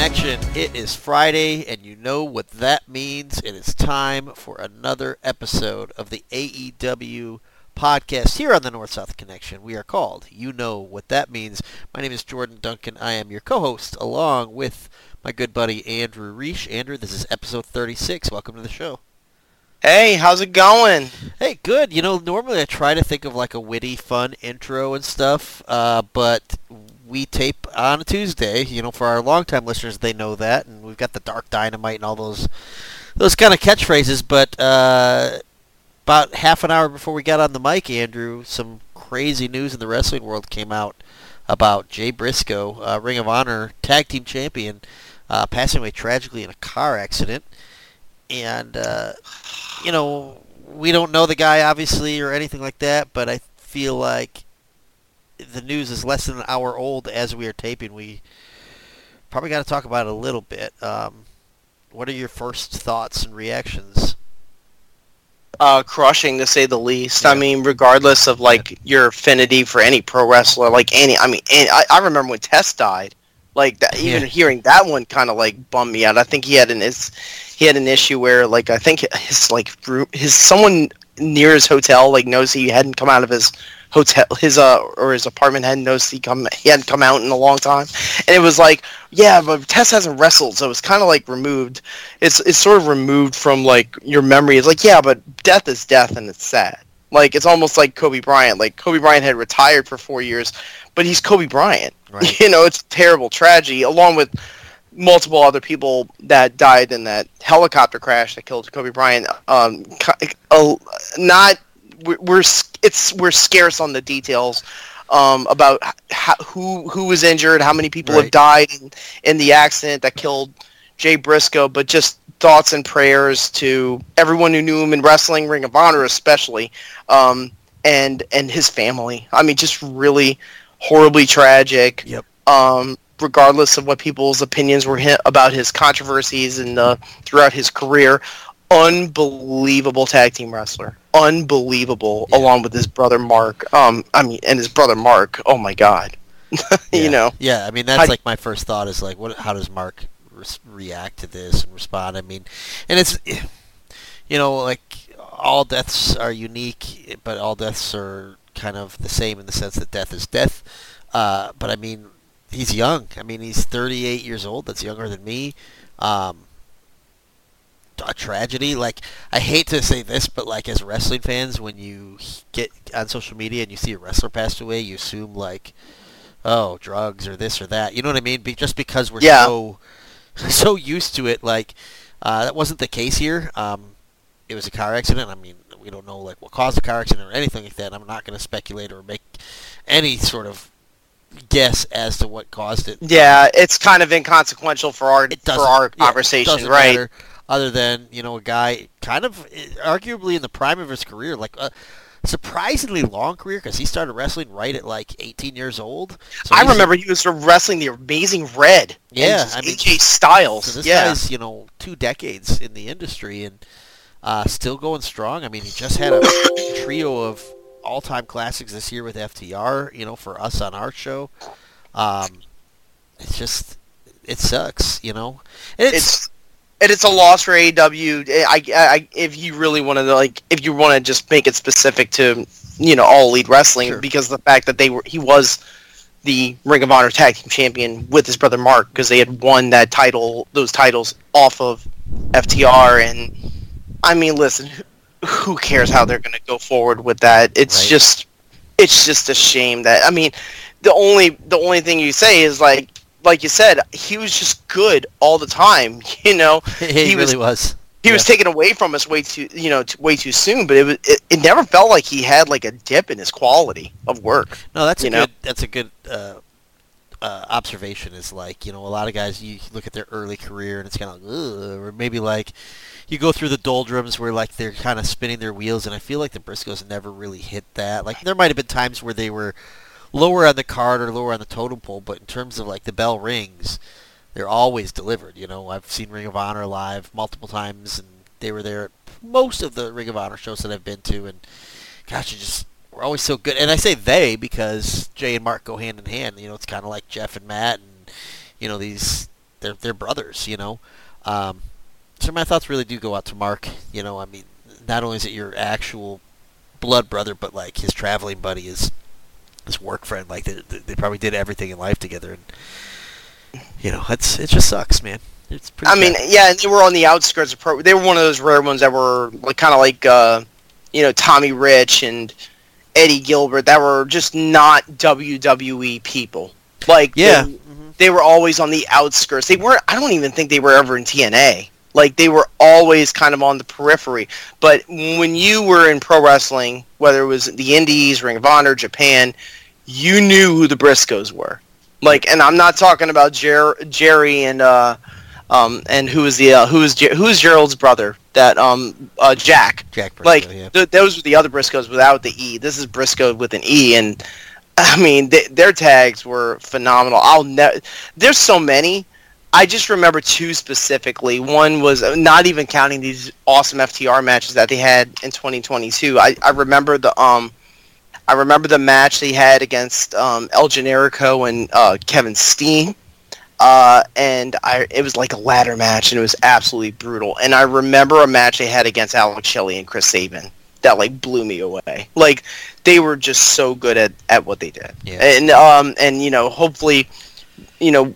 Connection. It is Friday, and you know what that means. It is time for another episode of the AEW podcast here on the North South Connection. We are called You Know What That Means. My name is Jordan Duncan. I am your co host, along with my good buddy Andrew Reich. Andrew, this is episode 36. Welcome to the show. Hey, how's it going? Hey, good. You know, normally I try to think of like a witty, fun intro and stuff, uh, but we tape on a Tuesday. You know, for our longtime listeners, they know that, and we've got the Dark Dynamite and all those those kind of catchphrases. But uh, about half an hour before we got on the mic, Andrew, some crazy news in the wrestling world came out about Jay Briscoe, uh, Ring of Honor tag team champion, uh, passing away tragically in a car accident, and uh, you know, we don't know the guy obviously or anything like that, but I feel like the news is less than an hour old as we are taping. We probably got to talk about it a little bit. Um, what are your first thoughts and reactions? Uh, crushing to say the least. Yeah. I mean, regardless of like your affinity for any pro wrestler, like any, I mean, any, I, I remember when Test died. Like that, even yeah. hearing that one kind of like bummed me out. I think he had an his, he had an issue where like I think his like his someone near his hotel like knows he hadn't come out of his hotel his uh or his apartment hadn't noticed he come he hadn't come out in a long time. And it was like yeah but test hasn't wrestled so it's kind of like removed it's it's sort of removed from like your memory. It's like yeah but death is death and it's sad. Like it's almost like kobe bryant like kobe bryant had retired for four years but he's kobe bryant. Right. you know it's terrible tragedy along with multiple other people that died in that helicopter crash that killed kobe bryant um uh, not we're we're it's we're scarce on the details um, about how, who who was injured, how many people right. have died in, in the accident that killed Jay Briscoe, but just thoughts and prayers to everyone who knew him in wrestling, Ring of Honor especially, um, and and his family. I mean, just really horribly tragic. Yep. Um, regardless of what people's opinions were about his controversies and uh, throughout his career, unbelievable tag team wrestler. Unbelievable, yeah. along with his brother Mark. Um, I mean, and his brother Mark. Oh my God. you yeah. know. Yeah, I mean that's I, like my first thought is like, what? How does Mark re- react to this and respond? I mean, and it's, you know, like all deaths are unique, but all deaths are kind of the same in the sense that death is death. Uh, but I mean, he's young. I mean, he's 38 years old. That's younger than me. Um, a tragedy. Like I hate to say this, but like as wrestling fans, when you get on social media and you see a wrestler passed away, you assume like, oh, drugs or this or that. You know what I mean? Be- just because we're yeah. so so used to it, like uh, that wasn't the case here. Um, it was a car accident. I mean, we don't know like what caused the car accident or anything like that. I'm not going to speculate or make any sort of guess as to what caused it. Yeah, it's kind of inconsequential for our for our conversation, yeah, right? Matter other than you know a guy kind of arguably in the prime of his career, like a surprisingly long career because he started wrestling right at like 18 years old. So I remember he was wrestling the Amazing Red. Yeah, I mean AJ Styles. So this yeah. guy's you know two decades in the industry and uh, still going strong. I mean, he just had a trio of all-time classics this year with FTR. You know, for us on our show, um, it's just it sucks. You know, it's, it's and it's a loss for AEW. I, I, if you really want to like, if you want to just make it specific to, you know, all elite wrestling, sure. because the fact that they were, he was the Ring of Honor Tag Team Champion with his brother Mark, because they had won that title, those titles off of FTR, and I mean, listen, who cares how they're going to go forward with that? It's right. just, it's just a shame that I mean, the only the only thing you say is like like you said, he was just good all the time. You know, he, he really was. He yeah. was taken away from us way too, you know, way too soon. But it, was, it, it never felt like he had like a dip in his quality of work. No, that's a know? good. That's a good uh, uh, observation. Is like you know, a lot of guys you look at their early career and it's kind of like, or maybe like you go through the doldrums where like they're kind of spinning their wheels, and I feel like the Briscoes never really hit that. Like there might have been times where they were lower on the card or lower on the totem pole, but in terms of like the bell rings, they're always delivered. You know, I've seen Ring of Honor live multiple times, and they were there at most of the Ring of Honor shows that I've been to, and gosh, you just we're always so good. And I say they because Jay and Mark go hand in hand. You know, it's kind of like Jeff and Matt, and you know these they're they're brothers, you know. Um, so my thoughts really do go out to Mark. You know, I mean, not only is it your actual blood brother, but like his traveling buddy, his his work friend. Like they, they probably did everything in life together, and you know, it's it just sucks, man. It's pretty. I mean, yeah, and they were on the outskirts of pro. They were one of those rare ones that were like kind of like uh, you know Tommy Rich and Eddie Gilbert that were just not WWE people. Like yeah, they, mhm. they were always on the outskirts. They weren't. I don't even think they were ever in TNA. Like they were always kind of on the periphery. But when you were in pro wrestling, whether it was the Indies, Ring of Honor, Japan, you knew who the Briscoes were. Like, and I'm not talking about Jer- Jerry and uh, um, and who is the uh, who is Jer- who is Gerald's brother? That um, uh, Jack. Jack Briscoe, Like yeah. th- those were the other Briscoes without the E. This is Briscoe with an E, and I mean th- their tags were phenomenal. I'll ne- There's so many. I just remember two specifically. One was uh, not even counting these awesome FTR matches that they had in 2022. I, I remember the um, I remember the match they had against um, El Generico and uh, Kevin Steen. Uh, and I, it was like a ladder match, and it was absolutely brutal. And I remember a match they had against Alex Shelley and Chris Sabin that like blew me away. Like they were just so good at, at what they did. Yeah. And um and you know hopefully, you know,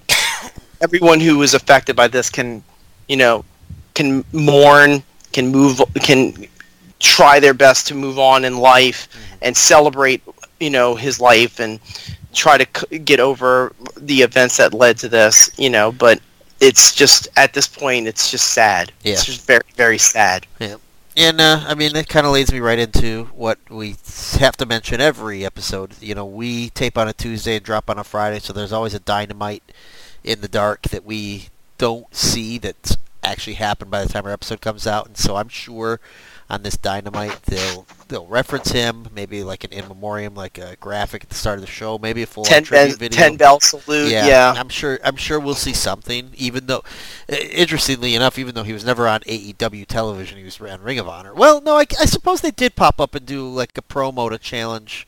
everyone who was affected by this can, you know, can mourn, can move, can try their best to move on in life and celebrate, you know, his life and try to c- get over the events that led to this, you know, but it's just at this point it's just sad. Yeah. It's just very very sad. Yeah. And uh, I mean, that kind of leads me right into what we have to mention every episode. You know, we tape on a Tuesday and drop on a Friday, so there's always a dynamite in the dark that we don't see that's actually happened by the time our episode comes out. And so I'm sure on this dynamite they'll they'll reference him, maybe like an in memoriam, like a graphic at the start of the show, maybe a full ten, ben, video. Ten bell salute. Yeah, Yeah. I'm sure. I'm sure we'll see something. Even though, interestingly enough, even though he was never on AEW television, he was on Ring of Honor. Well, no, I, I suppose they did pop up and do like a promo to challenge.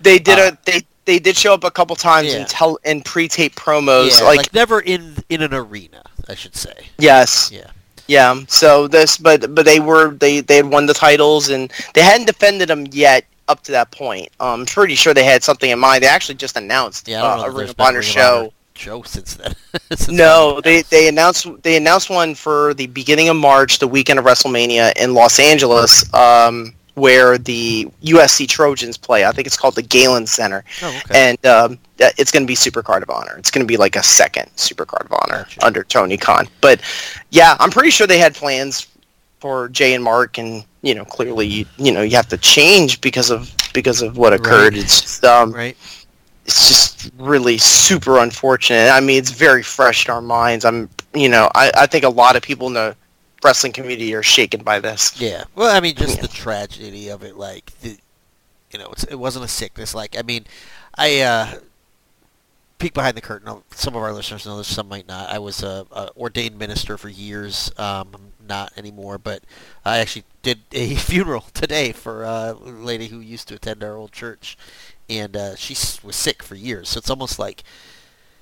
They did Uh, a they they did show up a couple times Yeah. in tel in pre-tape promos. yeah, like, like, never in in an arena, I should say. yes, Yeah, yeah. So this, but but they were they they had won the titles and they hadn't defended them yet up to that point. Um, I'm pretty sure they had something in mind. They actually just announced yeah. Uh, a Ring of Honor show. Show since then. Since No, they they announced they announced one for the beginning of March, the weekend of WrestleMania in Los Angeles, um, where the USC Trojans play. I think it's called the Galen Center, Oh, okay. and um, it's going to be Super Card of Honor. It's going to be like a second Super Card of Honor Gotcha. under Tony Khan. But yeah, I'm pretty sure they had plans for Jay and Mark, and you know, clearly, you, you know, you have to change because of because of what occurred. Right. It's just, um, right. it's just really super unfortunate. I mean, it's very fresh in our minds. I'm, you know, I, I think a lot of people in the wrestling community are shaken by this. Yeah. Well, I mean, just Yeah. the tragedy of it, like, the, you know, it's, it wasn't a sickness. Like, I mean, I uh, peek behind the curtain. Some of our listeners know this, some might not. I was a, a ordained minister for years. Um, I'm not anymore, but I actually did a funeral today for a lady who used to attend our old church, and uh, she was sick for years. So it's almost like.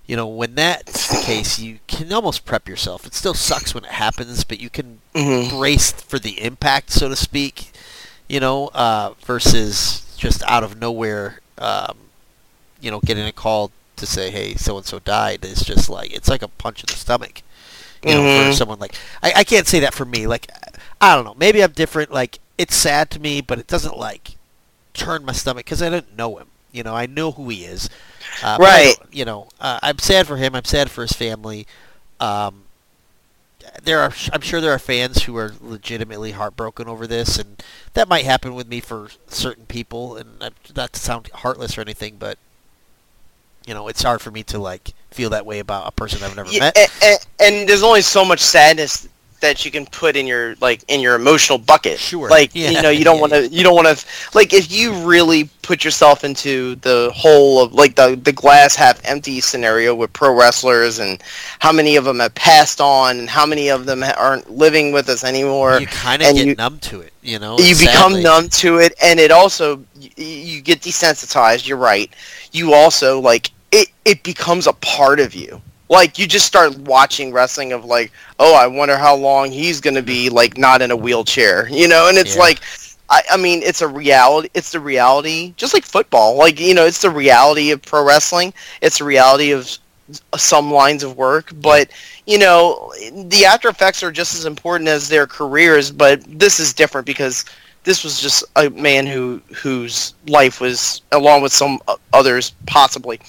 You know, when that's the case, you can almost prep yourself. It still sucks when it happens, but you can hmm brace for the impact, so to speak, you know, uh, versus just out of nowhere, um, you know, getting a call to say, hey, so and so died is just like it's like a punch in the stomach. You know, for Mhm. someone like I, I can't say that for me. Like I don't know, maybe I'm different. Like it's sad to me, but it doesn't like turn my stomach because I didn't know him. You know, I know who he is. Uh, Right. You know, uh, I'm sad for him. I'm sad for his family. Um, there are, I'm sure there are fans who are legitimately heartbroken over this, and that might happen with me for certain people. And not to sound heartless or anything, but you know, it's hard for me to like feel that way about a person I've never Yeah, met. and, and there's only so much sadness that you can put in your like in your emotional bucket. Sure. Like Yeah. you know, you don't want to. You don't want to. Like if you really put yourself into the whole of like the the glass half empty scenario with pro wrestlers and how many of them have passed on and how many of them aren't living with us anymore. you kind of get you- numb to it, you know. you become numb to it and it also you, you get desensitized you're right you also like it it becomes a part of you like you just start watching wrestling of like, oh, I wonder how long he's gonna be like not in a wheelchair, you know, and it's Yeah. like. I, I mean, it's a reality. It's the reality, just like football. Like you know, it's the reality of pro wrestling. It's the reality of some lines of work. But you know, the after effects are just as important as their careers. But this is different because this was just a man who whose life was, along with some others, possibly,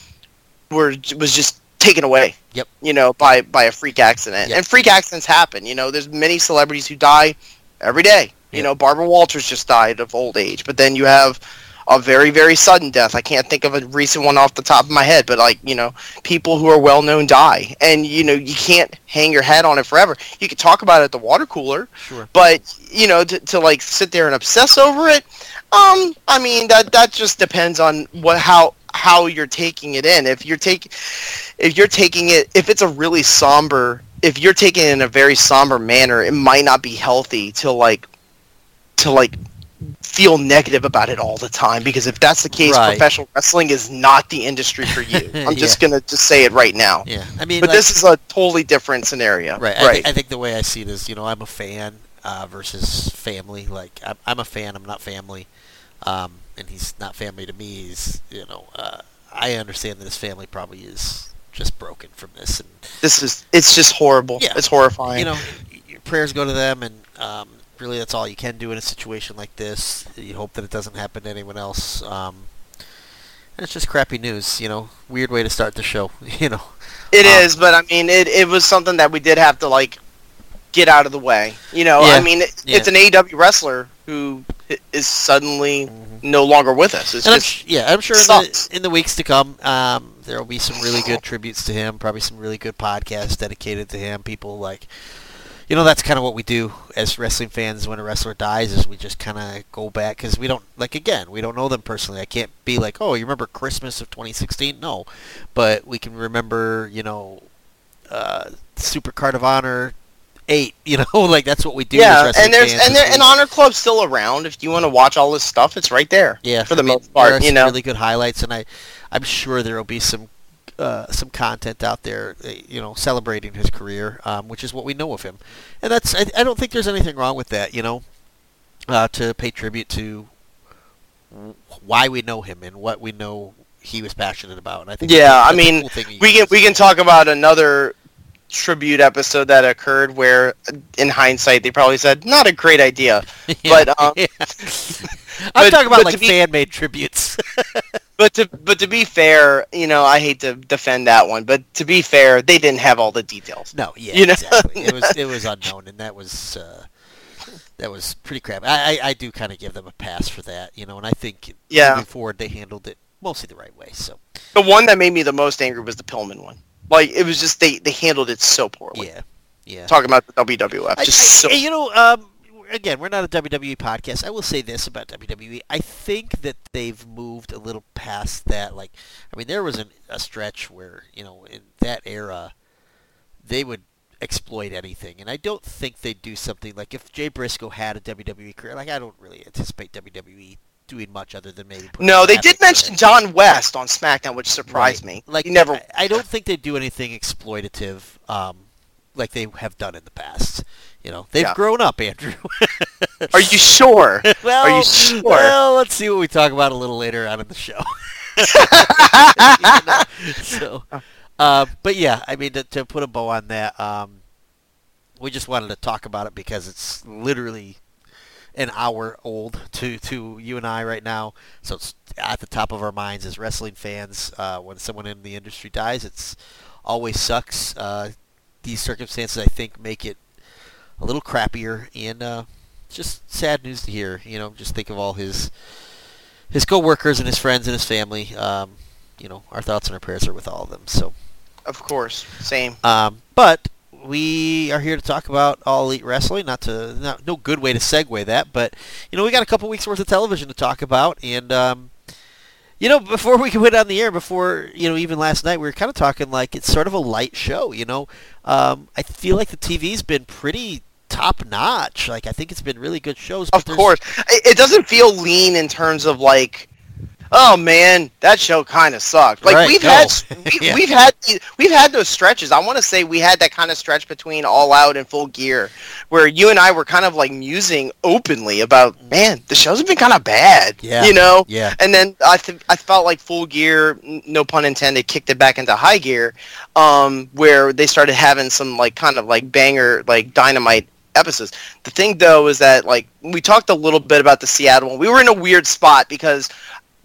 were was just taken away. Yep. You know, by by a freak accident, Yep. and freak accidents happen. You know, there's many celebrities who die every day. You Yep. know, Barbara Walters just died of old age, but then you have a very very sudden death. I can't think of a recent one off the top of my head, but like you know, people who are well known die, and you know you can't hang your head on it forever. You could talk about it at the water cooler, Sure. but you know to, to like sit there and obsess over it. Um, I mean that that just depends on what how how you're taking it in. If you're taking if you're taking it if it's a really somber if you're taking it in a very somber manner, it might not be healthy to like to like feel negative about it all the time because if that's the case Right. professional wrestling is not the industry for you i'm just gonna just say it right now Yeah. I mean, but like- this is a totally different scenario Right. I, right I think the way I see it is, you know, I'm a fan uh, versus family. Like, I'm, I'm a fan. I'm not family. Um, and he's not family to me. He's, you know, uh, I understand that his family probably is just broken from this, and this is it's just horrible Yeah. it's horrifying you know, your prayers go to them, and um, really that's all you can do in a situation like this. You hope that it doesn't happen to anyone else. Um, and it's just crappy news, you know. Weird way to start the show, you know. It Um, is, but I mean, it, it was something that we did have to like get out of the way. You know, Yeah. I mean, it, Yeah. it's an AEW wrestler who is suddenly Mhm. no longer with us. It's And I'm yeah, I'm sure in the, in the weeks to come, um, there will be some really good tributes to him. Probably some really good podcasts dedicated to him. People like, you know, that's kind of what we do as wrestling fans when a wrestler dies. Is we just kind of go back because we don't like again, we don't know them personally. I can't be like, oh, you remember Christmas of 2016? No, but we can remember, you know, uh, Super Card of Honor. Eight, you know, like that's what we do. yeah, and there's and there and Honor Club's still around. If you want to watch all this stuff, it's right there. Yeah, for the I mean, most part, you know. really good highlights, and I, I'm sure there will be some, uh, some content out there, uh, you know, celebrating his career, um, which is what we know of him, and that's I, I don't think there's anything wrong with that, you know, uh, to pay tribute to why we know him and what we know he was passionate about, and I think Yeah, I mean, cool We can we can talk about another tribute episode that occurred where, in hindsight, they probably said not a great idea. Yeah, but, um, yeah. I'm but- talking about like be- fan made tributes. But to but to be fair, you know, I hate to defend that one, but to be fair, they didn't have all the details. No, yeah, You know? exactly. It was it was unknown, and that was uh, that was pretty crap. I I, I do kind of give them a pass for that, you know, and I think Yeah. moving forward they handled it mostly the right way. So The one that made me the most angry was the Pillman one. Like it was just they they handled it so poorly. yeah, yeah. Talking about the WWF, I, just I- so you know, um, again, we're not a WWE podcast. I will say this about WWE: I think that they've moved a little past that. Like, I mean, there was an, a stretch where you know, in that era, they would exploit anything, and I don't think they'd do something like if Jay Briscoe had a WWE career. Like, I don't really anticipate WWE doing much other than maybe. No, they did mention it. John West on SmackDown, which surprised Right. me. Like, he never. I, I don't think they do anything exploitative, um, like they have done in the past. You know, they've Yeah. grown up, Andrew. Are you sure? well, Are you sure? well, let's see what we talk about a little later on in the show. You know, so, uh, but yeah, I mean, to, to put a bow on that, um, we just wanted to talk about it because it's literally an hour old to, to you and I right now. So it's at the top of our minds as wrestling fans. Uh, when someone in the industry dies, it's always sucks. Uh, these circumstances, I think, make it a little crappier and uh, just sad news to hear. You know, just think of all his his coworkers and his friends and his family. Um, you know, our thoughts and our prayers are with all of them. So, Of course, same. um, but we are here to talk about all elite wrestling. Not to not no good way to segue that, but you know, we got a couple weeks worth of television to talk about, and um, you know, before we went on the air, before you know, even last night, we were kind of talking like it's sort of a light show. You know, um, I feel like the TV's been pretty top notch. Like I think it's been really good shows. Of course, it, it doesn't feel lean in terms of like. Oh man, that show kind of sucked. Like Right, we've no. had we, Yeah. we've had we've had those stretches. I want to say we had that kind of stretch between All Out and Full Gear, where you and I were kind of like musing openly about, man, the shows have been kind of bad. Yeah. you know. Yeah. And then I th- I felt like Full Gear, no pun intended, kicked it back into high gear, um, where they started having some like kind of like banger like dynamite episodes. The thing though is that like we talked a little bit about the Seattle one. We were in a weird spot because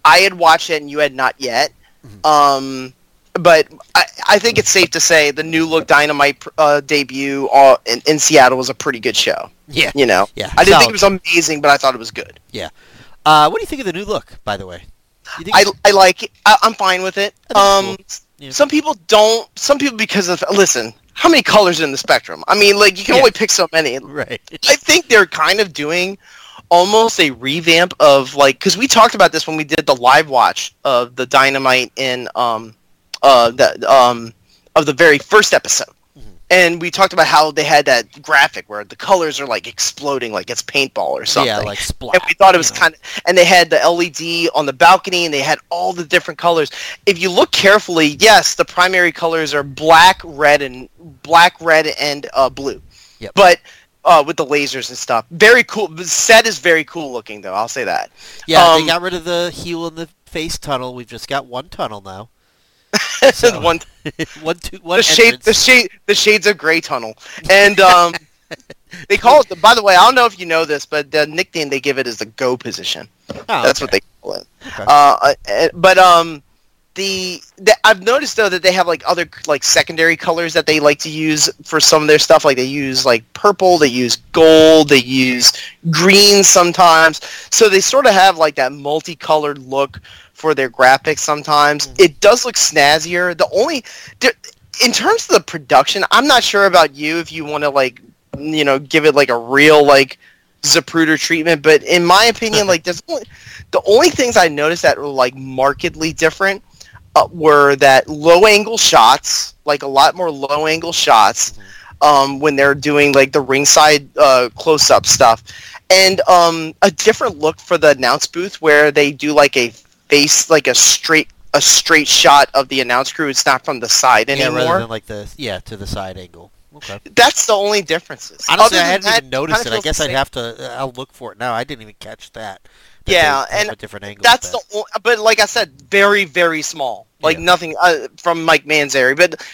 I had watched it and you had not yet. Mm-hmm. Um, but I, I think it's safe to say the new look Dynamite uh, debut uh, in, in Seattle was a pretty good show. Yeah. You know, Yeah. I didn't solid. think it was amazing, but I thought it was good. Yeah. Uh, what do you think of the new look, by the way? I, I like it. I, I'm fine with it. Um, it's Yeah. some people don't. Some people because of listen. How many colors in the spectrum? I mean, like you can Yeah. only pick so many. right. I think they're kind of doing almost a revamp of like because we talked about this when we did the live watch of the Dynamite in um uh the um of the very first episode. Mhm. And we talked about how they had that graphic where the colors are like exploding like it's paintball or something Yeah, like splat. and we thought it was kind of and they had the led on the balcony and they had all the different colors if you look carefully yes the primary colors are black red and black red and uh, blue Yep. but uh, with the lasers and stuff very cool the set is very cool looking though i'll say that Yeah, um, they got rid of the heel and the face tunnel. We've just got one tunnel now. So- one one, two, one the shade the shade the shades of gray tunnel and um they call it the, by the way i don't know if you know this but the nickname they give it is the go position Oh, That's okay. what they call it. Okay. Uh, uh, but um, the, the I've noticed though that they have like other like secondary colors that they like to use for some of their stuff. Like they use like purple, they use gold, they use green sometimes. So they sort of have like that multicolored look for their graphics. Sometimes Mhm. it does look snazzier. The only in terms of the production, I'm not sure about you if you want to like you know give it like a real like Zapruder treatment, but in my opinion, like there's only, the only things I noticed that were like markedly different uh, were that low angle shots, like a lot more low angle shots, um, when they're doing like the ringside uh, close up stuff, and um, a different look for the announce booth where they do like a face, like a straight a straight shot of the announce crew. It's not from the side yeah, anymore. rather than like the yeah to the side angle. Okay. That's the only differences. Honestly, Other I hadn't that, even noticed it. I guess I'd have to. uh, I'll look for it now. I didn't even catch that. Yeah, and a different angle. That's the, o- but like I said, very very small, like Yeah. nothing uh, from Mike Mansury. But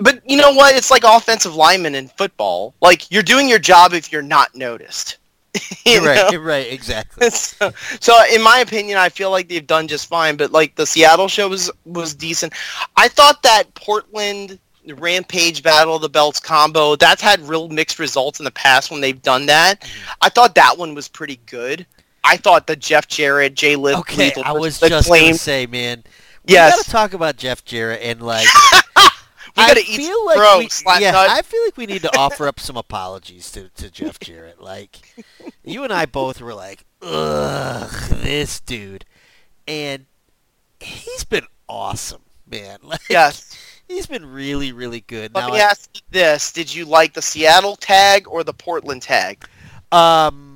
but you know what? It's like offensive lineman in football. Like you're doing your job if you're not noticed. you You're right. You're right. Exactly. so, so in my opinion, I feel like they've done just fine. But like the Seattle show was was decent. I thought that Portland Rampage Battle of the Belts combo that's had real mixed results in the past when they've done that. Mm-hmm. I thought that one was pretty good. I thought the Jeff Jarrett, Jay Lith, Okay, Lethal I was just claim. gonna say, man. We Yes. gotta talk about Jeff Jarrett and like. We I gotta eat feel like we, yeah, nut. I feel like we need to offer up some apologies to, to Jeff Jarrett. Like, you and I both were like, ugh, this dude, and he's been awesome, man. Like, Yes. he's been really, really good. Let Now, me ask you this: Did you like the Seattle tag or the Portland tag? Um,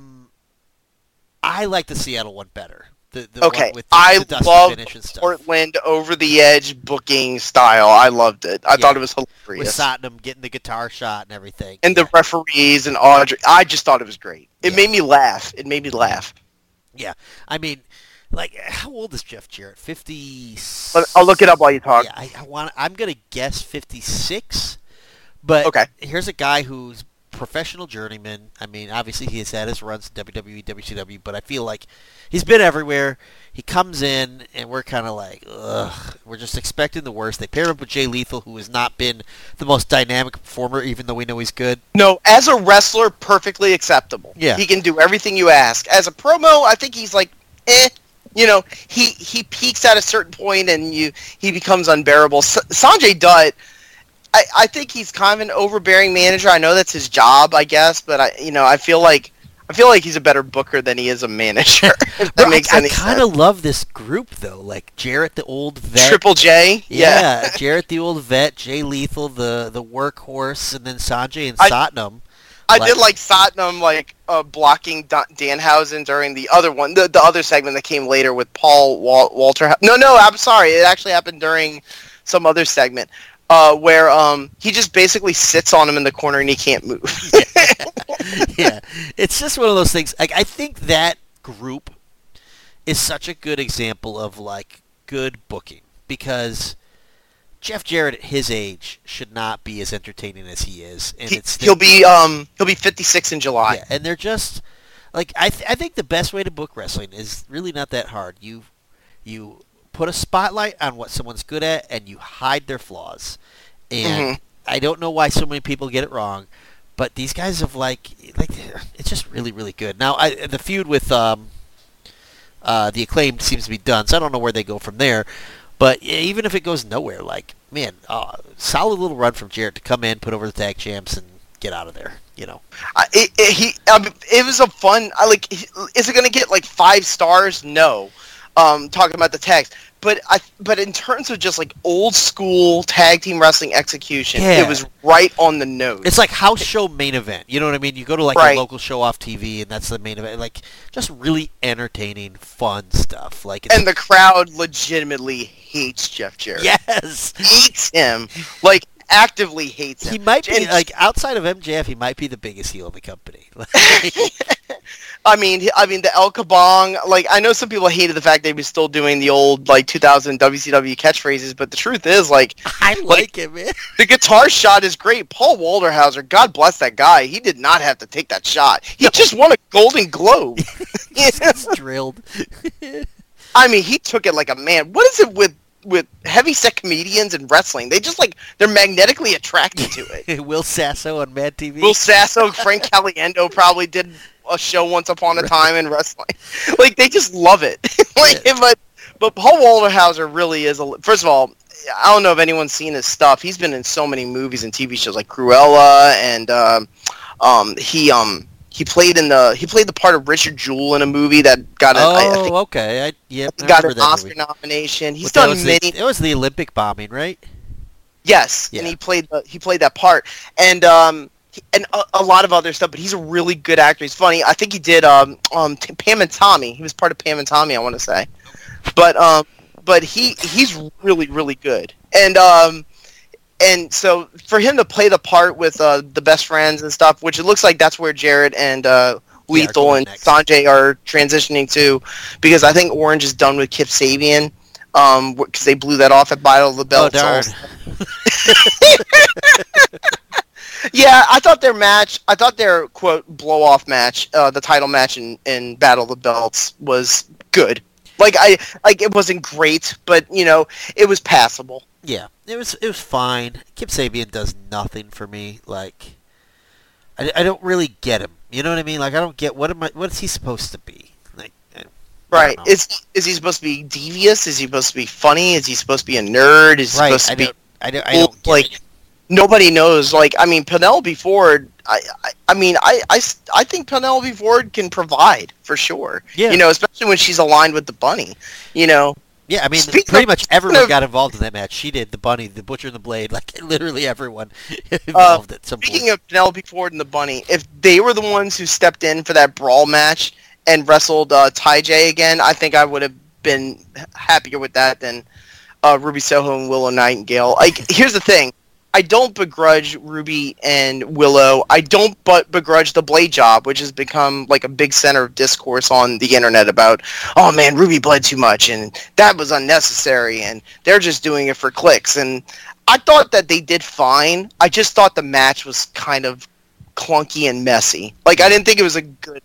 I like the Seattle one better. The, the Okay, one with the, I the love finish and stuff. Portland over the edge booking style. I loved it. I Yeah. thought it was hilarious. with. Satnam getting the guitar shot and everything. and yeah. the referees and Audrey. I just thought it was great. It Yeah. made me laugh. It made me laugh. Yeah, I mean, like, how old is Jeff Jarrett? Fifty. I'll look it up while you talk. Yeah, I, I want. I'm gonna guess fifty-six. But Okay. here's a guy who's professional journeyman. I mean, obviously he has had his runs in WWE, WCW, but I feel like he's been everywhere. He comes in, and we're kind of like, ugh. We're just expecting the worst. They pair him up with Jay Lethal, who has not been the most dynamic performer, even though we know he's good. No, as a wrestler, perfectly acceptable. Yeah. he can do everything you ask. As a promo, I think he's like, eh. You know, he he peaks at a certain point, and you he becomes unbearable. S- Sanjay Dutt. I, I think he's kind of an overbearing manager. I know that's his job, I guess, but I you know I feel like I feel like he's a better booker than he is a manager. if that Bro, makes I, any I kind of love this group though, like Jarrett, the old vet. Triple J, yeah. Yeah, Jarrett the old vet, Jay Lethal the the workhorse, and then Sanjay and I- Satnam. I did like Satnam like uh, blocking Dan- Danhausen during the other one, the, the other segment that came later with Paul Wal- Walter. No, no, I'm sorry. It actually happened during some other segment uh, where um, he just basically sits on him in the corner and he can't move. yeah, it's just one of those things. Like I think that group is such a good example of like good booking because Jeff Jarrett at his age should not be as entertaining as he is, and he, it's he'll be um he'll be 56 in July. yeah, and they're just like I th- I think the best way to book wrestling is really not that hard. You you put a spotlight on what someone's good at and you hide their flaws. And Mhm. I don't know why so many people get it wrong, but these guys have like like it's just really really good. Now I, the feud with um uh, the acclaimed seems to be done, so I don't know where they go from there. But even if it goes nowhere, like man, uh, solid little run from Jarrett to come in, put over the tag champs, and get out of there. You know, I, it, it, he, I mean, it was a fun. I like. Is it going to get like five stars? No. Um, talking about the tags, but I, but in terms of just like old school tag team wrestling execution, Yeah. it was right on the nose. It's like house show main event. You know what I mean? You go to like Right. a local show off TV, and that's the main event. Like just really entertaining, fun stuff. Like it's, and the crowd legitimately hates Jeff Jarrett. yes, hates him. Like actively hates him. he might be And- like outside of MJF, he might be the biggest heel in the company. I mean, I mean the El Kabong. Like, I know some people hated the fact that he was still doing the old like 2000 WCW catchphrases, but the truth is, like, I like it, man. the guitar shot is great. Paul Walter Hauser, God bless that guy. He did not have to take that shot. He just won a Golden Globe. It's drilled. I mean, he took it like a man. What is it with with heavy set comedians and wrestling? They just like they're magnetically attracted to it. Will Sasso on Mad TV. Will Sasso, Frank Caliendo probably did a show once upon a time in wrestling. Like they just love it. like, but but Paul Walter Hauser really is a. First of all, I don't know if anyone's seen his stuff. He's been in so many movies and TV shows like Cruella, and um, um, he um he played in the he played the part of Richard Jewell in a movie that got an, oh, I, I think okay. I, yep, I got an Oscar movie. nomination. He's done many. The, it was the Olympic bombing, right? Yes, Yeah. and he played the, he played that part, and um he- and a, a lot of other stuff. But he's a really good actor. He's funny. I think he did um um T- Pam and Tommy. He was part of Pam and Tommy. I want to say, but um but he he's really really good. And um and so for him to play the part with uh the best friends and stuff, which it looks like that's where Jarrett and uh Lethal going and next. Sanjay are transitioning to, because I think Orange is done with Kip Sabian. Um, because they blew that off at Battle of the Oh Belts. darn! Yeah, I thought their match, I thought their quote blow off match, uh, the title match in, in Battle of the Belts was good. Like I like it wasn't great, but you know it was passable. Yeah, it was it was fine. Kip Sabian does nothing for me. Like, I, I don't really get him. You know what I mean? Like, I don't get what am I? What is he supposed to be? Like, I- I Right? know. Is is he supposed to be devious? Is he supposed to be funny? Is he supposed to be a nerd? Is he right? supposed I to be don't. I don't. I don't like it. nobody knows? Like I mean, Penelope Ford. I, I, I mean, I, I, I think Penelope Ford can provide for sure. Yeah. You know, especially when she's aligned with the bunny. You know, Yeah, I mean, Speaking pretty of- much everyone of- got involved in that match. She did. The bunny, the butcher, and the blade. Like literally everyone involved at some Uh, Speaking point. of Penelope Ford and the Bunny, if they were the ones who stepped in for that brawl match and wrestled uh, Ty J again, I think I would have been happier with that than uh, Ruby Soho and Willow Nightingale. Like, here's the thing. I don't begrudge Ruby and Willow. I don't but begrudge the blade job, which has become like a big center of discourse on the internet about, oh man, Ruby bled too much and that was unnecessary and they're just doing it for clicks. And I thought that they did fine. I just thought the match was kind of clunky and messy. Like I didn't think it was a good.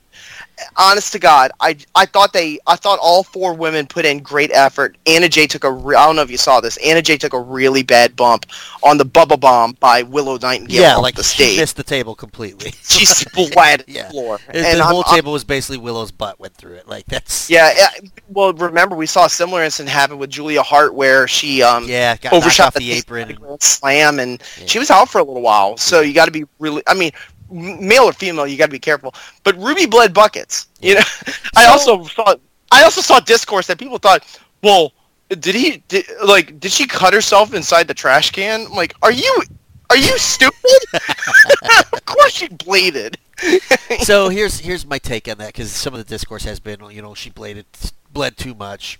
Honest to God, I I thought they I thought all four women put in great effort. Anna Jay took a re- I don't know if you saw this. Anna Jay took a really bad bump on the Bubba Bomb by Willow Nightingale yeah, like the she stage. missed the table completely. She splatted Yeah. the floor, the and I'm- whole I'm- table was basically Willow's butt went through it. Like that's yeah, yeah. Well, remember we saw a similar incident happen with Julia Hart where she um yeah, got overshot off the apron. Slam, and Yeah. she was out for a little while. So you got to be really. I mean, male or female, you got to be careful. But Ruby bled buckets. You know, I also saw I also saw discourse that people thought, well, did he did, like did she cut herself inside the trash can? I'm like, are you Are you stupid? of course she bladed. so here's here's my take on that because some of the discourse has been, you know, she bladed bled too much.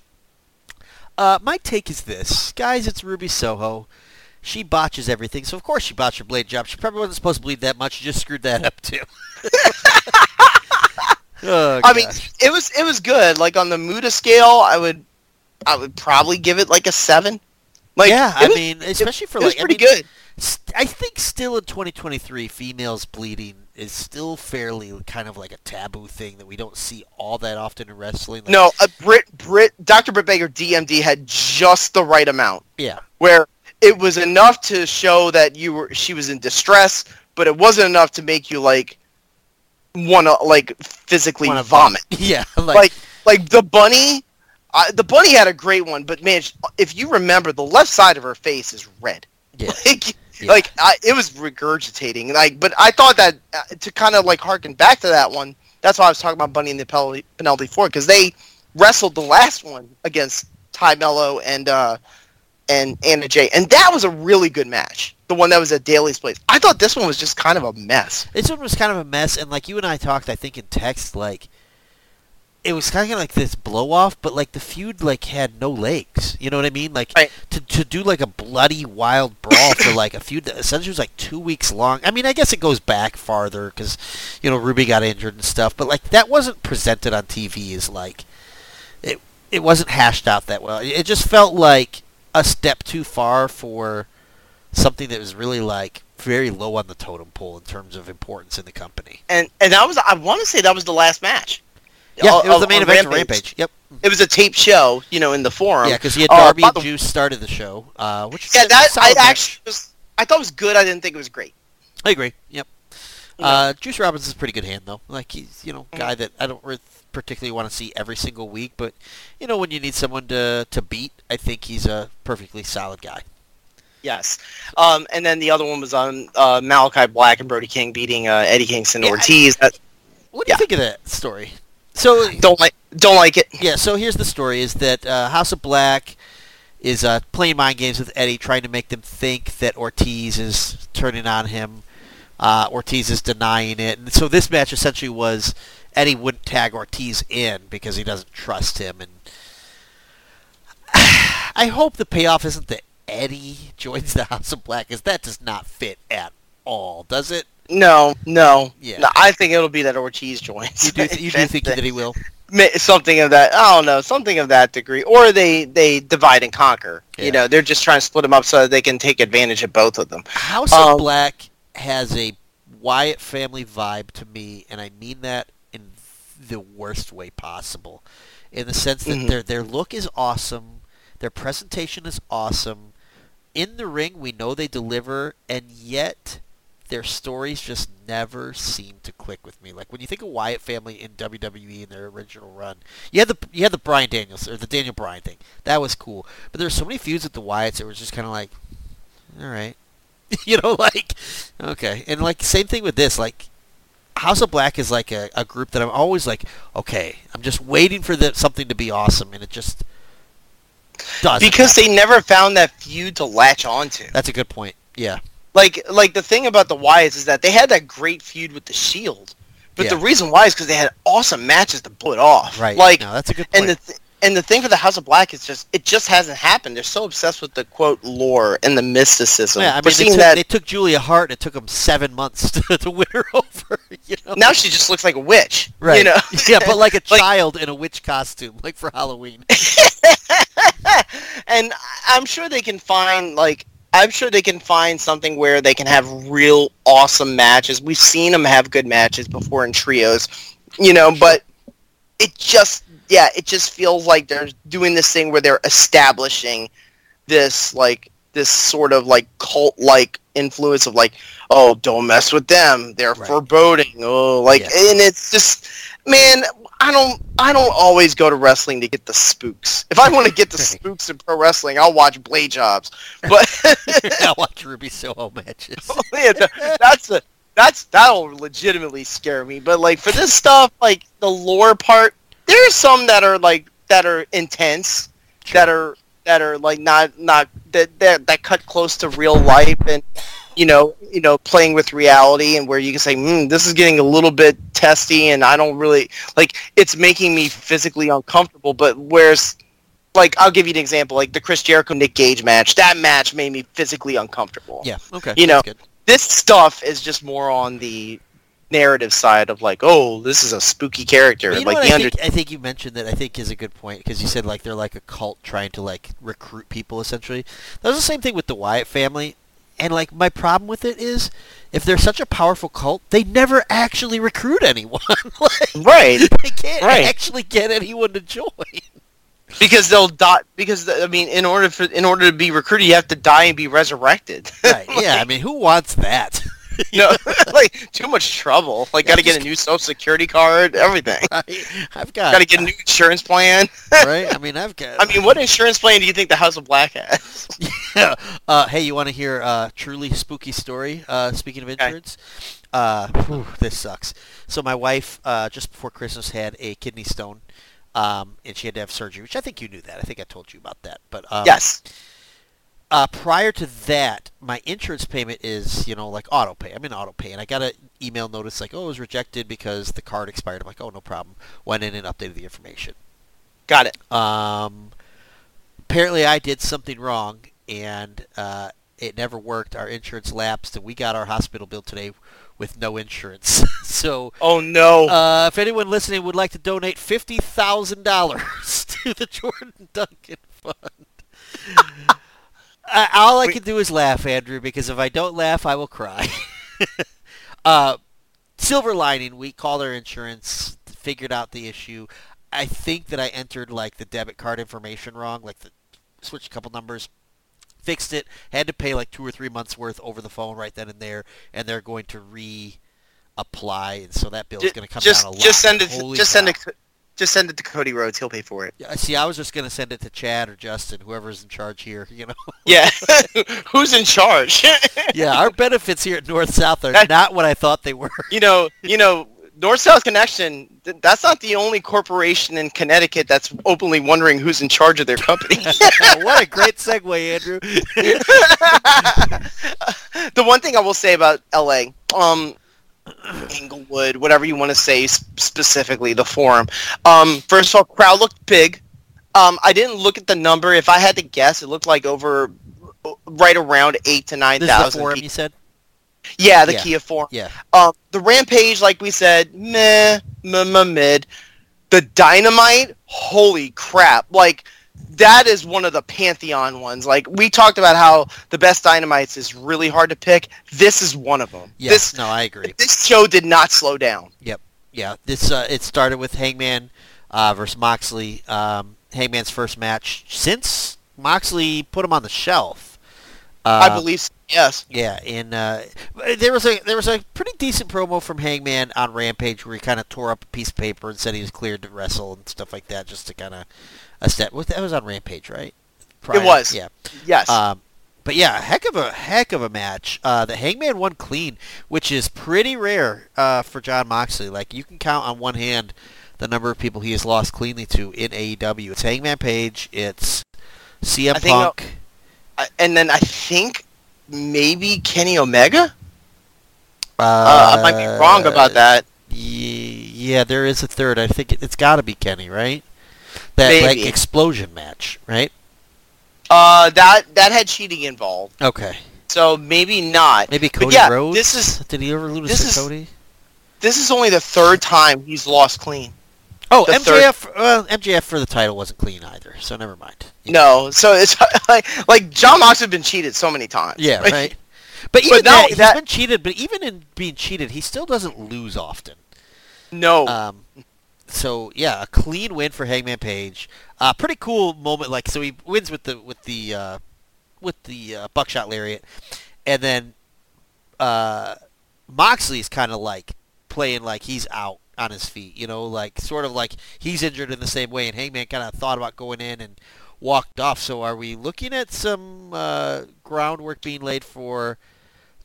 Uh, my take is this, guys. It's Ruby Soho. She botches everything, so of course she botched her blade job. She probably wasn't supposed to bleed that much. She just screwed that up too. oh, I mean, it was it was good. Like on the Muta scale, I would I would probably give it like a seven. Like yeah, I was, mean, especially for it like pretty I mean, good. I think still in 2023, females bleeding is still fairly kind of like a taboo thing that we don't see all that often in wrestling. Like, No, uh, a Brit Brit Dr. Britt Baker DMD had just the right amount yeah, where it was enough to show that you were she was in distress, but it wasn't enough to make you like want to like physically Wanna vomit. yeah, like, Like like the bunny, uh, the bunny had a great one, but man, if you remember, the left side of her face is red. yeah, Like, Yeah. like I, it was regurgitating. Like, but I thought that uh, to kind of like harken back to that one. That's why I was talking about Bunny and the Penalty, Penelope Ford because they wrestled the last one against Tay Melo and uh, and Anna Jay, and that was a really good match. The one that was at Daily's place. I thought this one was just kind of a mess. this one was kind of a mess. And like you and I talked, I think in text, like it was kind of like this blow off, but like the feud like had no legs. You know what I mean? Like Right. to to do like a bloody wild brawl for like a feud that essentially was like two weeks long. I mean, I guess it goes back farther because you know Ruby got injured and stuff, but like that wasn't presented on TV as like it. It wasn't hashed out that well. It just felt like a step too far for something that was really like very low on the totem pole in terms of importance in the company. And and that was I want to say that was the last match. Yeah, Uh, it was the uh, main event of Rampage. Yep. It was a taped show, you know, in the forum. Yeah, because he had Uh, Darby by and Juice started the show, uh, which Yeah, that I match. actually was. I thought it was good. I didn't think it was great. I agree. Yep. Yeah. Uh, Juice Robinson is a pretty good hand though. Like he's you know Mm. guy that I don't re- particularly want to see every single week, but you know when you need someone to to beat, I think he's a perfectly solid guy. Yes. Um, and then the other one was on uh, Malakai Black and Brody King beating uh, Eddie Kingston Yeah, I- Ortiz. That, What do you think of that story? So don't like don't like it. yeah, so here's the story: is that uh, House of Black is uh, playing mind games with Eddie, trying to make them think that Ortiz is turning on him. Uh, Ortiz is denying it, and so this match essentially was Eddie wouldn't tag Ortiz in because he doesn't trust him, and I hope the payoff isn't that Eddie joins the House of Black, because that does not fit at all, does it? No, no. Yeah. No, I think it'll be that Ortiz joins. You do, th- you do think that he will? Something of that? I don't know, something of that degree, or they they divide and conquer. Yeah. You know, they're just trying to split them up so that they can take advantage of both of them. House Um, of Black has a Wyatt family vibe to me, and I mean that the worst way possible. In the sense that Mhm. their their look is awesome, their presentation is awesome. In the ring, we know they deliver, and yet their stories just never seem to click with me. Like when you think of Wyatt family in WWE in their original run, you had the you had the Brian Daniels or the Daniel Bryan thing. That was cool, but there were so many feuds with the Wyatts that was just kind of like, all right, you know, like okay, and like same thing with this, like. House of Black is like a, a group that I'm always like, okay, I'm just waiting for the, something to be awesome, and it just doesn't. Because happen. they never found that feud to latch onto. That's a good point. Yeah. Like like the thing about the Wyatts is that they had that great feud with the Shield, but the reason why is because they had awesome matches to pull it off. Right. Like no, that's a good point. and the th- and the thing for the House of Black is just it just hasn't happened. They're so obsessed with the quote lore and the mysticism. yeah, I mean, they took, that they took Julia Hart, and it took them seven months to, to win her over. You know? now she just looks like a witch. right? You know. yeah, but like a Like- child in a witch costume, like for Halloween. and I'm sure they can find like I'm sure they can find something where they can have real awesome matches. We've seen them have good matches before in trios, you know, but it just yeah, it just feels like they're doing this thing where they're establishing this like this sort of like cult like influence of like oh don't mess with them they're Right. foreboding oh like and it's just man I don't I don't always go to wrestling to get the spooks. If I want to get the spooks in pro wrestling, I'll watch Blade Jobs. But I watch Ruby Soho matches. Oh, yeah, th- that's a that's that'll legitimately scare me. But like for this stuff, like the lore part, there's some that are like that are intense, that are that are like not not that that that cut close to real life and you know, you know, playing with reality and where you can say, mm, "This is getting a little bit testy," and I don't really like. It's making me physically uncomfortable. But whereas, like, I'll give you an example, like the Chris Jericho Nick Gage match. That match made me physically uncomfortable. Yeah. Okay. You know. This stuff is just more on the narrative side of like, oh, this is a spooky character. Well, you know like the I under. think, I think you mentioned that I think is a good point because you said like they're like a cult trying to like recruit people essentially. That was the same thing with the Wyatt family, and like my problem with it is if they're such a powerful cult, they never actually recruit anyone. like, Right. they can't Right. actually get anyone to join. because they'll die. Because I mean, in order for in order to be recruited, you have to die and be resurrected. Right? Yeah. I mean, who wants that? no, like too much trouble. Like, got to get a new social security card, everything. I've got. Got to get a new insurance plan. right. I mean, I've got. I mean, what insurance plan do you think the House of Black has? Yeah. Uh, hey, you want to hear a truly spooky story? Uh, speaking of insurance, uh, whew, this sucks. So my wife, uh, just before Christmas, had a kidney stone, um, and she had to have surgery. Which I think you knew that. I think I told you about that. But um, yes. Uh, prior to that, my insurance payment is, you know, like auto pay. I'm in auto pay, and I got an email notice like, oh, it was rejected because the card expired. I'm like, oh, no problem. Went in and updated the information. Got it. Um, apparently, I did something wrong, and uh, it never worked. Our insurance lapsed, and we got our hospital bill today with no insurance. so, Oh no. uh, if anyone listening would like to donate fifty thousand dollars to the Jordan Duncan Fund, I, all I We- can do is laugh, Andrew, because if I don't laugh, I will cry. uh, silver lining, we called our insurance, figured out the issue. I think that I entered like the debit card information wrong, like the switched a couple numbers, fixed it, had to pay like two or three months worth over the phone right then and there, and they're going to re-apply, and so that bill is going to come just down a lot. just send it. Holy just send crap. Just send it to Cody Rhodes. He'll pay for it. Yeah, See, I was just going to send it to Chad or Justin, whoever's in charge here. You know. Yeah. Who's in charge? yeah, our benefits here at North South are That- not what I thought they were. you know, you know, North South Connection. That's not the only corporation in Connecticut that's openly wondering who's in charge of their company. what a great segue, Andrew. the one thing I will say about LA, um, Inglewood, whatever you want to say specifically, the forum. Um, first of all, crowd looked big. Um, I didn't look at the number. If I had to guess, it looked like over, right around eight to nine the forum you said? Yeah, the Yeah. Kia Forum. Yeah. Um, the Rampage, like we said, meh, meh, meh, mid. The Dynamite, holy crap! Like that is one of the pantheon ones. Like we talked about how the best Dynamites is really hard to pick. This is one of them. Yeah. This no, I agree. this show did not slow down. Yep. Yeah, this uh, it started with Hangman uh, versus Moxley. Um, Hangman's first match since Moxley put him on the shelf. Uh, I believe. so, Yes. Yeah, and uh, there was a there was a pretty decent promo from Hangman on Rampage where he kind of tore up a piece of paper and said he was cleared to wrestle and stuff like that, just to kind of a step. That was on Rampage, right? Prior- was. Yeah. Yes. Um, but yeah, heck of a heck of a match. Uh, the Hangman won clean, which is pretty rare uh, for Jon Moxley. Like you can count on one hand the number of people he has lost cleanly to in AEW. It's Hangman Page. It's CM I think, uh, Punk. And then I think maybe Kenny Omega. Uh, Uh, I might be wrong about that. Yeah, there is a third. I think it's got to be Kenny, right? That like explosion match, right? Uh, that that had cheating involved, Okay, so maybe not. maybe But Cody yeah, Rhodes. this is Did he ever lose this to is- Cody? this is only the third time he's lost clean. Oh, the MJF. Well, MJF for the title wasn't clean either, so never mind. No, so it's like like Jon Mox has been cheated so many times. Yeah, Like, right. But even that, only he's that- been cheated. But even in being cheated, he still doesn't lose often. No, Um, so yeah, a clean win for Hangman Page. Uh, pretty cool moment. Like so, he wins with the with the uh, with the uh, buckshot lariat, and then uh, Moxley's kind of like playing like he's out on his feet. You know, like sort of like he's injured in the same way, and Hangman kind of thought about going in and walked off. So are we looking at some uh, groundwork being laid for?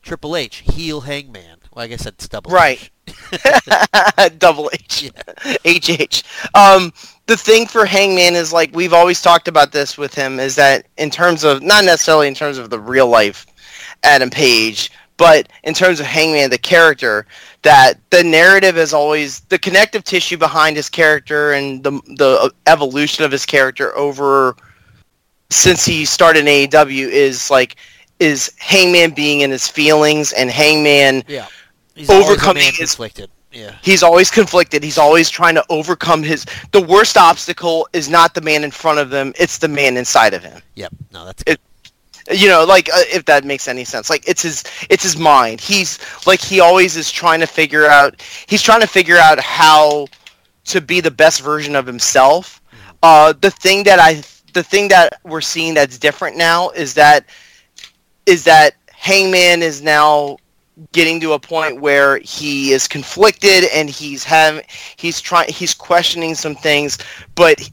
Triple H, heel Hangman. Well, I guess that's double Right. H. double H. HH. Um, the thing for Hangman is like we've always talked about this with him is that in terms of not necessarily in terms of the real life Adam Page. But in terms of Hangman, the character, that the narrative is always the connective tissue behind his character and the the evolution of his character over since he started in AEW is like is Hangman being in his feelings and Hangman Yeah. He's Overcoming his- conflicted. Yeah. he's always conflicted. He's always trying to overcome his the worst obstacle is not the man in front of him, it's the man inside of him. Yep. No, that's It- you know like uh, if that makes any sense like it's his it's his mind he's like he always is trying to figure out he's trying to figure out how to be the best version of himself uh the thing that i the thing that we're seeing that's different now is that is that hangman is now getting to a point where he is conflicted and he's having he's trying he's questioning some things but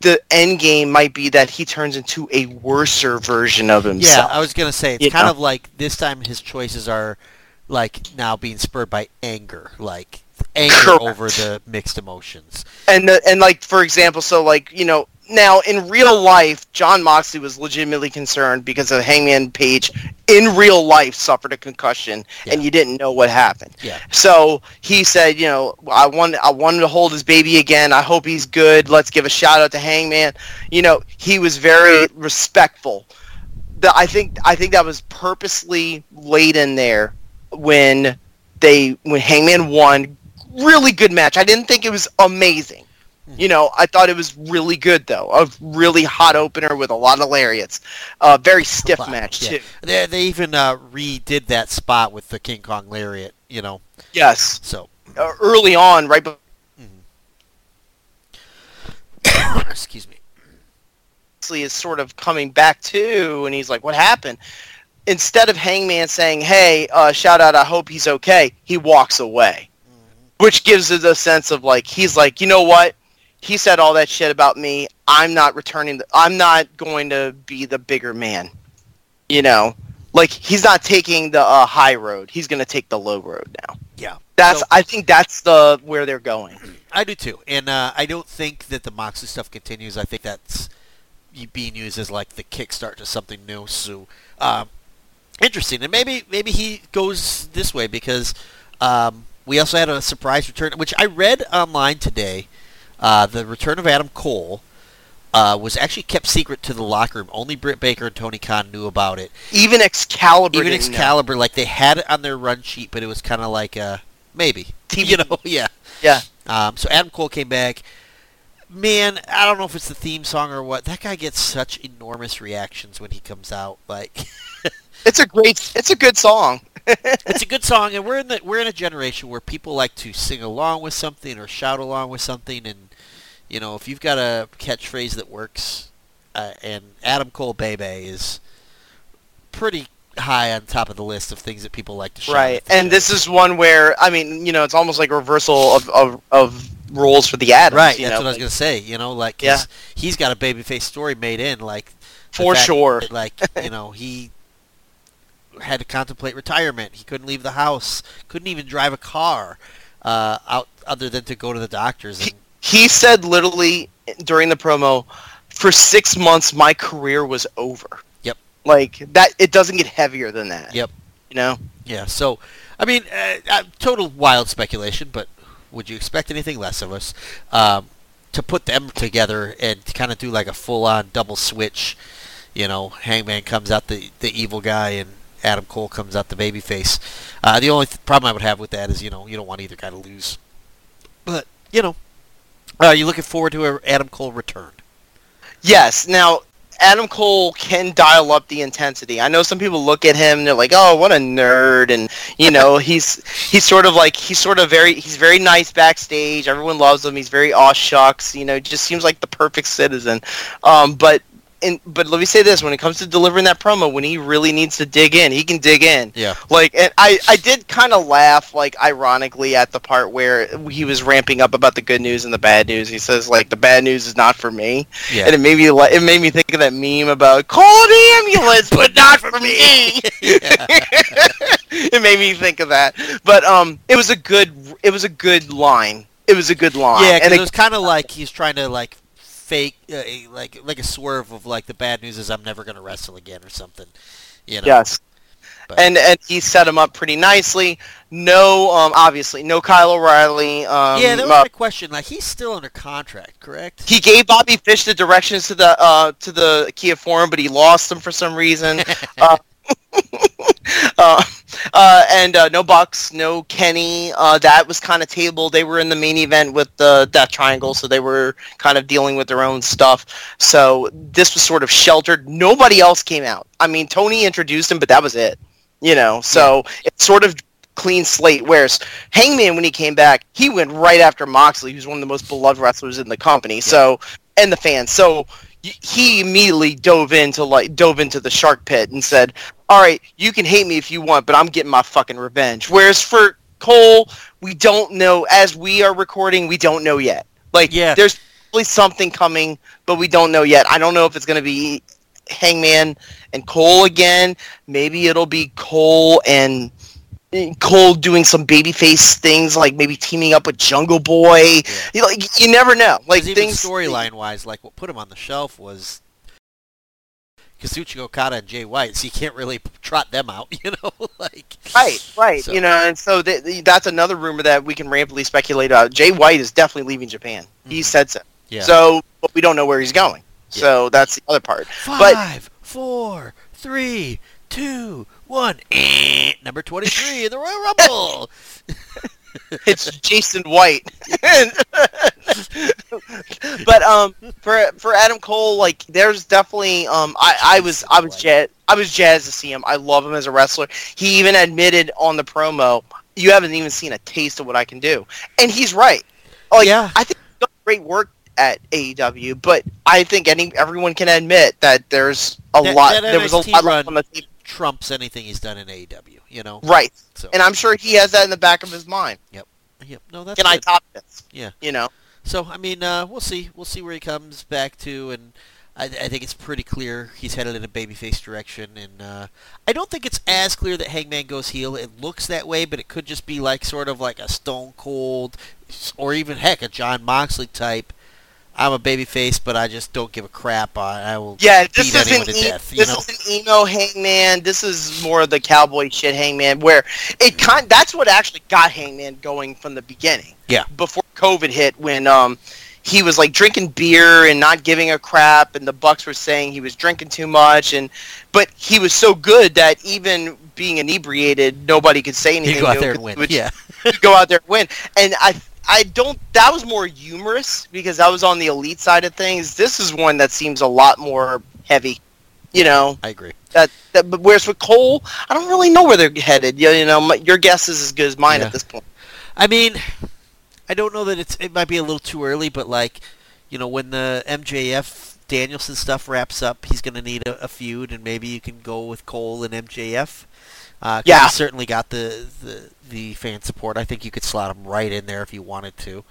the end game might be that he turns into a worser version of himself. Yeah. I was gonna say it's You kind know? of like this time his choices are like now being spurred by anger, like anger Correct. over the mixed emotions. and the, and like for example, so like you know now in real life, Jon Moxley was legitimately concerned because of Hangman Page in real life suffered a concussion and you didn't know what happened. Yeah. So he said, you know, I want I wanted to hold his baby again. I hope he's good. Let's give a shout out to Hangman. You know, he was very respectful. The, I think I think that was purposely laid in there when they when Hangman won. Really good match. I didn't think it was amazing. You know, I thought it was really good though. A really hot opener with a lot of lariats. Uh, very stiff match yeah. too. They they even uh, redid that spot with the King Kong lariat. You know, Yes, so uh, early on, right. Before excuse me. Is sort of coming back too, and he's like, "What happened?" Instead of Hangman saying, "Hey, uh, shout out, I hope he's okay," he walks away, which gives us a sense of like he's like, you know what? He said all that shit about me. I'm not returning. The, I'm not going to be the bigger man. You know, like he's not taking the uh, high road. He's going to take the low road now. Yeah. That's. So- I think that's the where they're going. I do too, and uh, I don't think that the Moxley stuff continues. I think that's being used as like the kickstart to something new. So um, interesting, and maybe maybe he goes this way because um, we also had a surprise return, which I read online today. Uh, the return of Adam Cole uh, was actually kept secret to the locker room. Only Britt Baker and Tony Khan knew about it. Even Excalibur. Even didn't know. Excalibur, like they had it on their run sheet, but it was kind of like uh, maybe, TBD. you know, yeah. Yeah. Um, so Adam Cole came back. Man, I don't know if it's the theme song or what. That guy gets such enormous reactions when he comes out. Like, It's a great. It's a good song. It's a good song, and we're in the we're in a generation where people like to sing along with something or shout along with something, and you know, if you've got a catchphrase that works, uh, and Adam Cole Bebe is pretty high on top of the list of things that people like to shout. Right, and this is one where I mean, you know, it's almost like a reversal of of, of roles for the Adams. Right, you that's know? what I was gonna say. You know, like Yeah. he's got a babyface story made in, like For sure. that, like you know, he had to contemplate retirement. He couldn't leave the house. Couldn't even drive a car uh, out other than to go to the doctors. And He said literally during the promo, for six months my career was over. Yep. Like that, it doesn't get heavier than that. Yep. You know. yeah, so I mean, uh, uh, total wild speculation, but would you expect anything less of us? Um, to put them together and to kind of do like a full-on double switch, you know, Hangman comes out the the evil guy and Adam Cole comes out the babyface. Uh, the only th- problem I would have with that is you know you don't want either guy to lose, but you know, uh, you looking forward to a Adam Cole return? Yes. Now, Adam Cole can dial up the intensity. I know some people look at him and they're like, "Oh, what a nerd!" And you know, he's he's sort of like he's sort of very he's very nice backstage. Everyone loves him. He's very aw shucks. You know, just seems like the perfect citizen. Um, but. And, but let me say this: when it comes to delivering that promo, when he really needs to dig in, he can dig in. Yeah. Like, and I, I did kind of laugh, like, ironically, at the part where he was ramping up about the good news and the bad news. He says, like, the bad news is not for me, Yeah. and it made me, it made me think of that meme about call the ambulance, but not for me. it made me think of that. But um, it was a good, it was a good line. It was a good line. Yeah, and it it- was kind of like he's trying to like fake, uh, like like a swerve of like the bad news is I'm never gonna wrestle again or something. You know. yes. But- and and he set him up pretty nicely. No, um, obviously no Kyle O'Reilly. Um, yeah, that was uh, my question. Like he's still under contract, correct? he gave Bobby Fish the directions to the uh, to the Kia Forum, but he lost them for some reason. uh, uh, and uh, no Bucks, no Kenny. Uh, that was kind of table. They were in the main event with the Death Triangle, so they were kind of dealing with their own stuff. So this was sort of sheltered. Nobody else came out. I mean, Tony introduced him, but that was it. You know, so it's sort of clean slate. Whereas Hangman, when he came back, he went right after Moxley, who's one of the most beloved wrestlers in the company. So and the fans. So he immediately dove into like dove into the shark pit and said, "All right, you can hate me if you want, but I'm getting my fucking revenge." Whereas for Cole, we don't know. As we are recording, we don't know yet. Like, Yeah. there's probably something coming, but we don't know yet. I don't know if it's going to be Hangman and Cole again. Maybe it'll be Cole and Cole doing some babyface things, like maybe teaming up with Jungle Boy. You, like, you never know. Like things storyline wise, like what put him on the shelf was Kazuchika Okada and Jay White, so you can't really trot them out, you know, like Right, right. So- You know, and so th- th- that's another rumor that we can rampantly speculate about. Jay White is definitely leaving Japan. He Mhm. said so. Yeah. So, but we don't know where he's going. Yeah. So that's the other part. but- Five, four, three, two, one. Eh, number twenty-three in the Royal Rumble. It's Jason White. but um, for for Adam Cole, like there's definitely um, I, I was I was jazz I was jazzed to see him. I love him as a wrestler. He even admitted on the promo, "You haven't even seen a taste of what I can do," and he's right. Like Yeah. I think he's done great work at AEW, but I think any everyone can admit that there's a That- lot. that there was a lot run- on the table. Trumps anything he's done in AEW, you know. Right, So and I'm sure he has that in the back of his mind. yep, Yep. no, that's Can I good. top this? Yeah. you know. So I mean, uh, we'll see. We'll see where he comes back to, and I, I think it's pretty clear he's headed in a babyface direction. And uh, I don't think it's as clear that Hangman goes heel. It looks that way, but it could just be like sort of like a Stone Cold, or even heck, a Jon Moxley type. I'm a babyface, but I just don't give a crap. I, I will Yeah, this beat anyone to e- death. You this know? isn't emo Hangman. This is more of the cowboy shit Hangman, where it kind. That's what actually got Hangman going from the beginning. Yeah. Before COVID hit, when um he was like drinking beer and not giving a crap, and the Bucks were saying he was drinking too much, and but he was so good that even being inebriated, nobody could say anything. You go out there and win. Yeah. go out there and win. And I I don't. That was more humorous because that was on the elite side of things. This is one that seems a lot more heavy. You know I agree. that. that but whereas with Cole, I don't really know where they're headed. You, you know, my, your guess is as good as mine Yeah. at this point. I mean, I don't know that it's. It might be a little too early, but like, you know, when the MJF Danielson stuff wraps up, he's going to need a, a feud, and maybe you can go with Cole and MJF. Uh, Yeah. he's certainly got the, the the fan support. I think you could slot him right in there if you wanted to.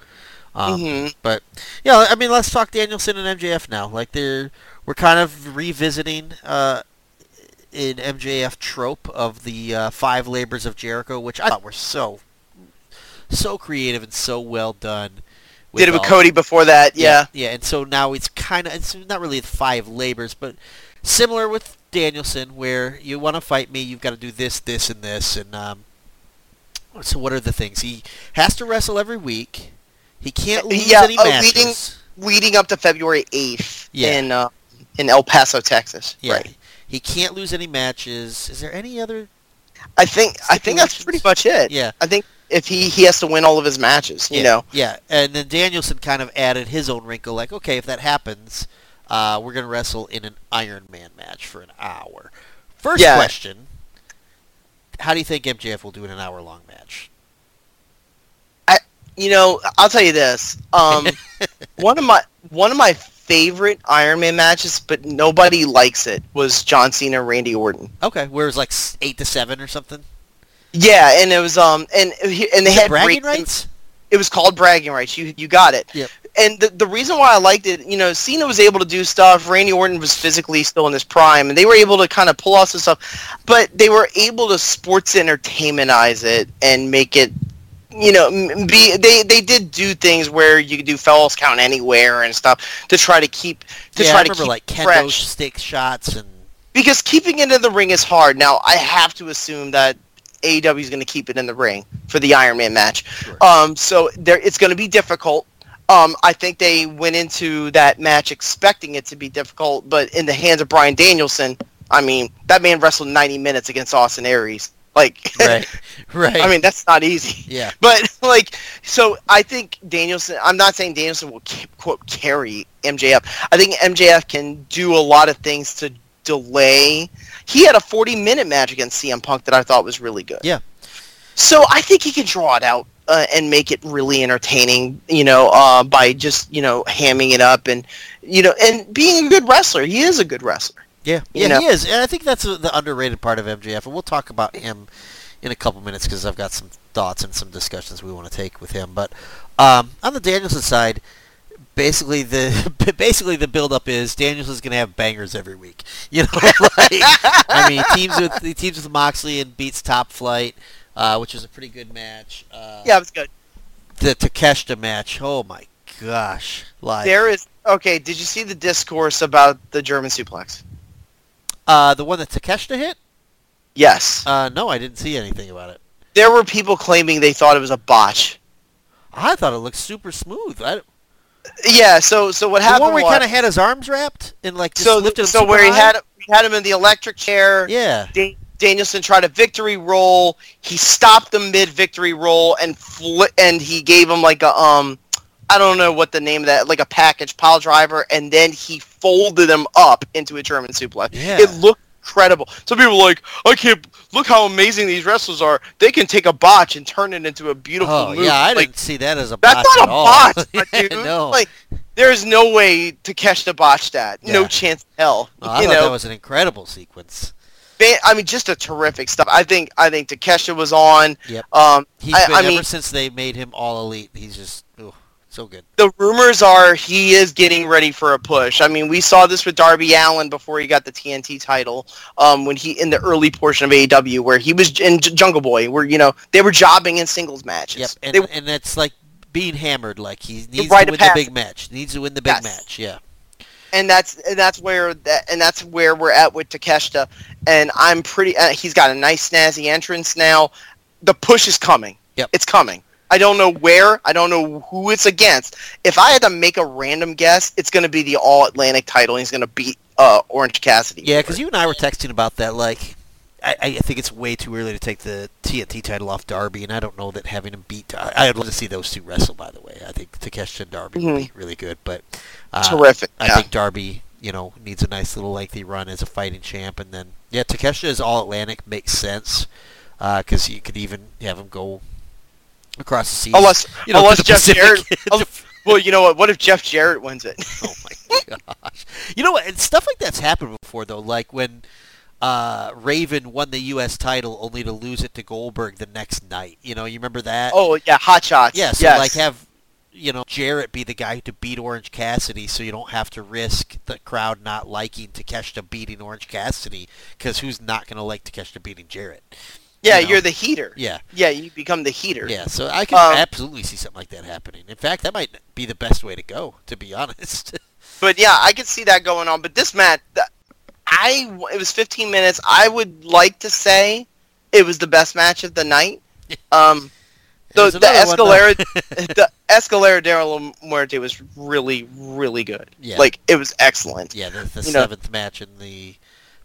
Um, Mhm. But yeah, I mean, let's talk Danielson and MJF now. Like they're we're kind of revisiting uh, an MJF trope of the uh, five labors of Jericho, which I thought were so so creative and so well done. Did it with Cody before that? Yeah. yeah, and so now it's kind of it's not really five labors, but similar with Danielson, where you want to fight me, you've got to do this, this, and this, and um, so what are the things he has to wrestle every week? He can't lose Yeah, any uh, matches. leading- Leading up to February eighth Yeah. in uh, in El Paso, Texas. yeah, Right. he can't lose any matches. Is there any other? I think I think that's pretty much it. Yeah, I think if he he has to win all of his matches, you yeah, know. yeah. And then Danielson kind of added his own wrinkle, like, okay, if that happens, uh, we're gonna wrestle in an Iron Man match for an hour. First Yeah. question: How do you think MJF will do in an hour-long match? You know, I'll tell you this. Um, one of my one of my favorite Iron Man matches, but nobody likes it, was John Cena and Randy Orton. Okay, where it was like eight to seven or something. Yeah, and it was um and and they had bragging rights. It was called bragging rights. You you got it. Yep. And the the reason why I liked it, you know, Cena was able to do stuff. Randy Orton was physically still in his prime, and they were able to kind of pull off some stuff. But they were able to sports entertainmentize it and make it, you know, be they they did do things where you could do falls count anywhere and stuff to try to keep to yeah, try I to keep like kendo fresh. stick shots and because keeping it in the ring is hard. Now I have to assume that AEW is going to keep it in the ring for the Iron Man match. Sure. Um, so there, it's going to be difficult. Um, I think they went into that match expecting it to be difficult, but in the hands of Bryan Danielson, I mean, that man wrestled 90 minutes against Austin Aries. Like, Right. Right. I mean, that's not easy. yeah. But like, so I think Danielson. I'm not saying Danielson will quote carry MJF. I think MJF can do a lot of things to delay. He had a 40 minute match against CM Punk that I thought was really good. Yeah. So I think he can draw it out uh, and make it really entertaining. You know, uh, by just you know hamming it up and you know and being a good wrestler. He is a good wrestler. Yeah, yeah, know? he is, and I think that's the underrated part of MJF, and we'll talk about him in a couple minutes because I've got some thoughts and some discussions we want to take with him. But um, on the Danielson side, basically the basically the build-up is Danielson's going to have bangers every week. You know, like I mean, teams with he teams with Moxley and beats Top Flight, uh, which is a pretty good match. Uh, Yeah, it was good. the Takeshita match. Oh my gosh, like There is okay. Did you see the discourse about the German suplex? Uh, the one that Takeshita hit. Yes. Uh, no, I didn't see anything about it. there were people claiming they thought it was a botch. I thought it looked super smooth. I, Yeah, so so what the happened one where he kind of had his arms wrapped and like just so lifted him so where he had he had him in the electric chair. yeah, Da- Danielson tried a victory roll. He stopped the mid victory roll and fli- and he gave him like a um I don't know what the name of that like a package pile driver and then he folded him up into a German suplex. Yeah. It looked incredible. Some people were like, I can't look how amazing these wrestlers are. They can take a botch and turn it into a beautiful oh move. yeah, I Like, didn't see that as a botch. That's not a all. botch, dude. no, Like, there's no way to catch the botch that. No chance in hell. Oh, I you thought know, that was an incredible sequence. I mean, just a terrific stuff. I think I think Takesha was on. Yep. Um, He's I, been I ever mean, since they made him all elite. He's just so good. the rumors are he is getting ready for a push. I mean, we saw this with Darby Allin before he got the TNT title. Um, when he in the early portion of AEW, where he was in J- Jungle Boy, where you know they were jobbing in singles matches. Yep, and They- and that's like being hammered. Like he needs rite to win the big match. Needs to win the big Yes. match. Yeah. and that's and that's where that and that's where we're at with Takeshita. And I'm pretty. Uh, he's got a nice snazzy entrance now. The push is coming. Yep. it's coming. I don't know where. I don't know who it's against. If I had to make a random guess, it's going to be the All Atlantic title. and He's going to beat uh, Orange Cassidy. Yeah, because you and I were texting about that. Like, I, I think it's way too early to take the TNT title off Darby, and I don't know that having him beat. I, I'd love to see those two wrestle. By the way, I think Takeshita and Darby would be really good. But uh, terrific. I yeah. think Darby, you know, needs a nice little lengthy run as a fighting champ, and then yeah, Takeshita is all Atlantic makes sense because you could even have him go across the seas. unless you know, unless the Jeff Pacific. Jarrett. well, you know what? What if Jeff Jarrett wins it? Oh my gosh! You know what? and Stuff like that's happened before, though. Like when uh, Raven won the U.S. title, only to lose it to Goldberg the next night. You know, you remember that? oh yeah, Hot Shots. yeah. So yes. like have you know Jarrett be the guy to beat Orange Cassidy, so you don't have to risk the crowd not liking Takeshita beating Orange Cassidy, because who's not going to like Takeshita beating Jarrett? Yeah, you know. you're the heater. Yeah. Yeah, you become the heater. Yeah, so I can Um, absolutely see something like that happening. In fact, that might be the best way to go, to be honest. But yeah, I could see that going on. But this match, I it was 15 minutes. I would like to say it was the best match of the night. Um, the the another one, though. Escalera, the Escalera de la Muerte was really really good. Yeah. Like it was excellent. Yeah, the, the You know- seventh match in the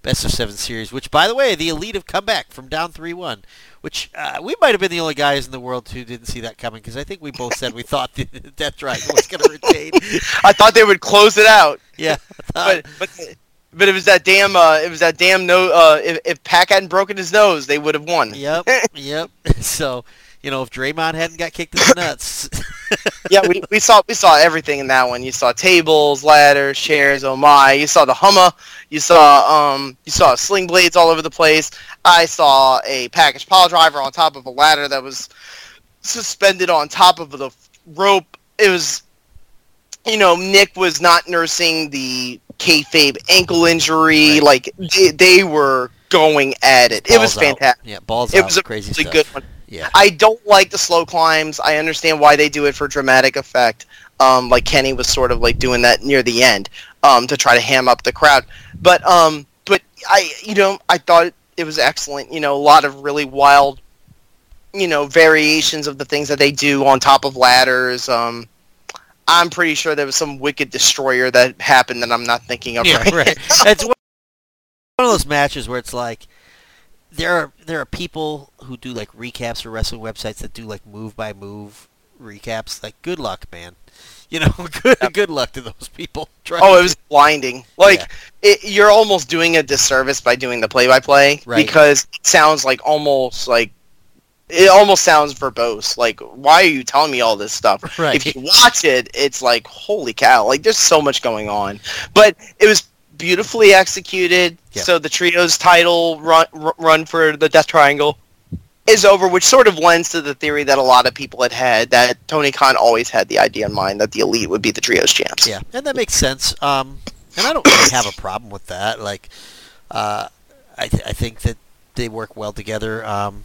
best of seven series. Which, by the way, the Elite have come back from down three one. Which uh, we might have been the only guys in the world who didn't see that coming because I think we both said we thought the Death Dragon was going to retain. I thought they would close it out, yeah, but but but it was that damn uh, it was that damn no. Uh, if if Pac hadn't broken his nose, they would have won. yep, yep. So you know, if Draymond hadn't got kicked in the nuts, yeah, we, we saw we saw everything in that one. You saw tables, ladders, chairs. Oh my! You saw the Hummer. You saw um you saw sling blades all over the place. I saw a package pile driver on top of a ladder that was suspended on top of the rope. It was, you know, Nick was not nursing the kayfabe ankle injury. Right. Like they, they were going at it. It was balls out. fantastic. Yeah, balls It out. was a crazy really good one. Yeah, I don't like the slow climbs. I understand why they do it for dramatic effect. Um, like Kenny was sort of like doing that near the end um, to try to ham up the crowd. But um, but I you know I thought it was excellent. You know, a lot of really wild, you know, variations of the things that they do on top of ladders. Um, I'm pretty sure there was some wicked destroyer that happened that I'm not thinking of. Yeah, right. right. it's one one of those matches where it's like there are there are people who do like recaps for wrestling websites that do like move by move recaps. Like, good luck, man. You know, good Yep. good luck to those people. Oh, it was blinding. Like Yeah. it, you're almost doing a disservice by doing the play-by-play because it sounds like almost like it almost sounds verbose. Like, why are you telling me all this stuff? Right. If you watch it, it's like holy cow! Like, there's so much going on. But it was beautifully executed. So the trio's title run run for the Death Triangle is over, which sort of lends to the theory that a lot of people had had that Tony Khan always had the idea in mind that the Elite would be the trios champs. Yeah, and that makes sense. Um, and I don't really have a problem with that. Like, uh, I th- I think that they work well together. Um,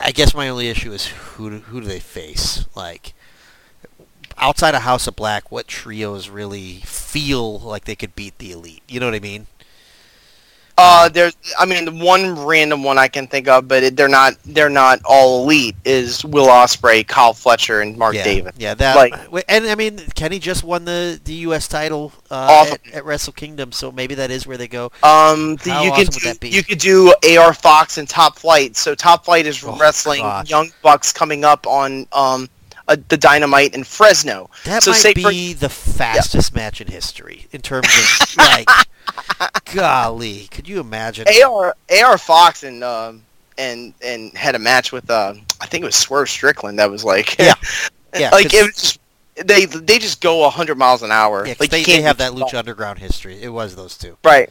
I guess my only issue is who do, who do they face? Like, outside of House of Black, what trios really feel like they could beat the Elite? You know what I mean? Uh, there's, I mean, the one random one I can think of, but it, they're not, they're not all elite. Is Will Ospreay, Kyle Fletcher, and Mark yeah, Davis. Yeah, that. Like- and I mean, Kenny just won the the U.S. title uh, at, at Wrestle Kingdom, so maybe that is where they go. Um, the, you awesome could do, you could do AR Fox and Top Flight. So Top Flight is Oh, wrestling gosh. Young Bucks coming up on um uh, the Dynamite in Fresno. That So might say for- be the fastest match in history in terms of like, golly, could you imagine? AR AR Fox and um and and had a match with uh I think it was Swerve Strickland. That was like Yeah. Yeah, like it was just, they they just go hundred miles an hour. Yeah, like they, they can't have that. Lucha Underground history. It was those two. Right,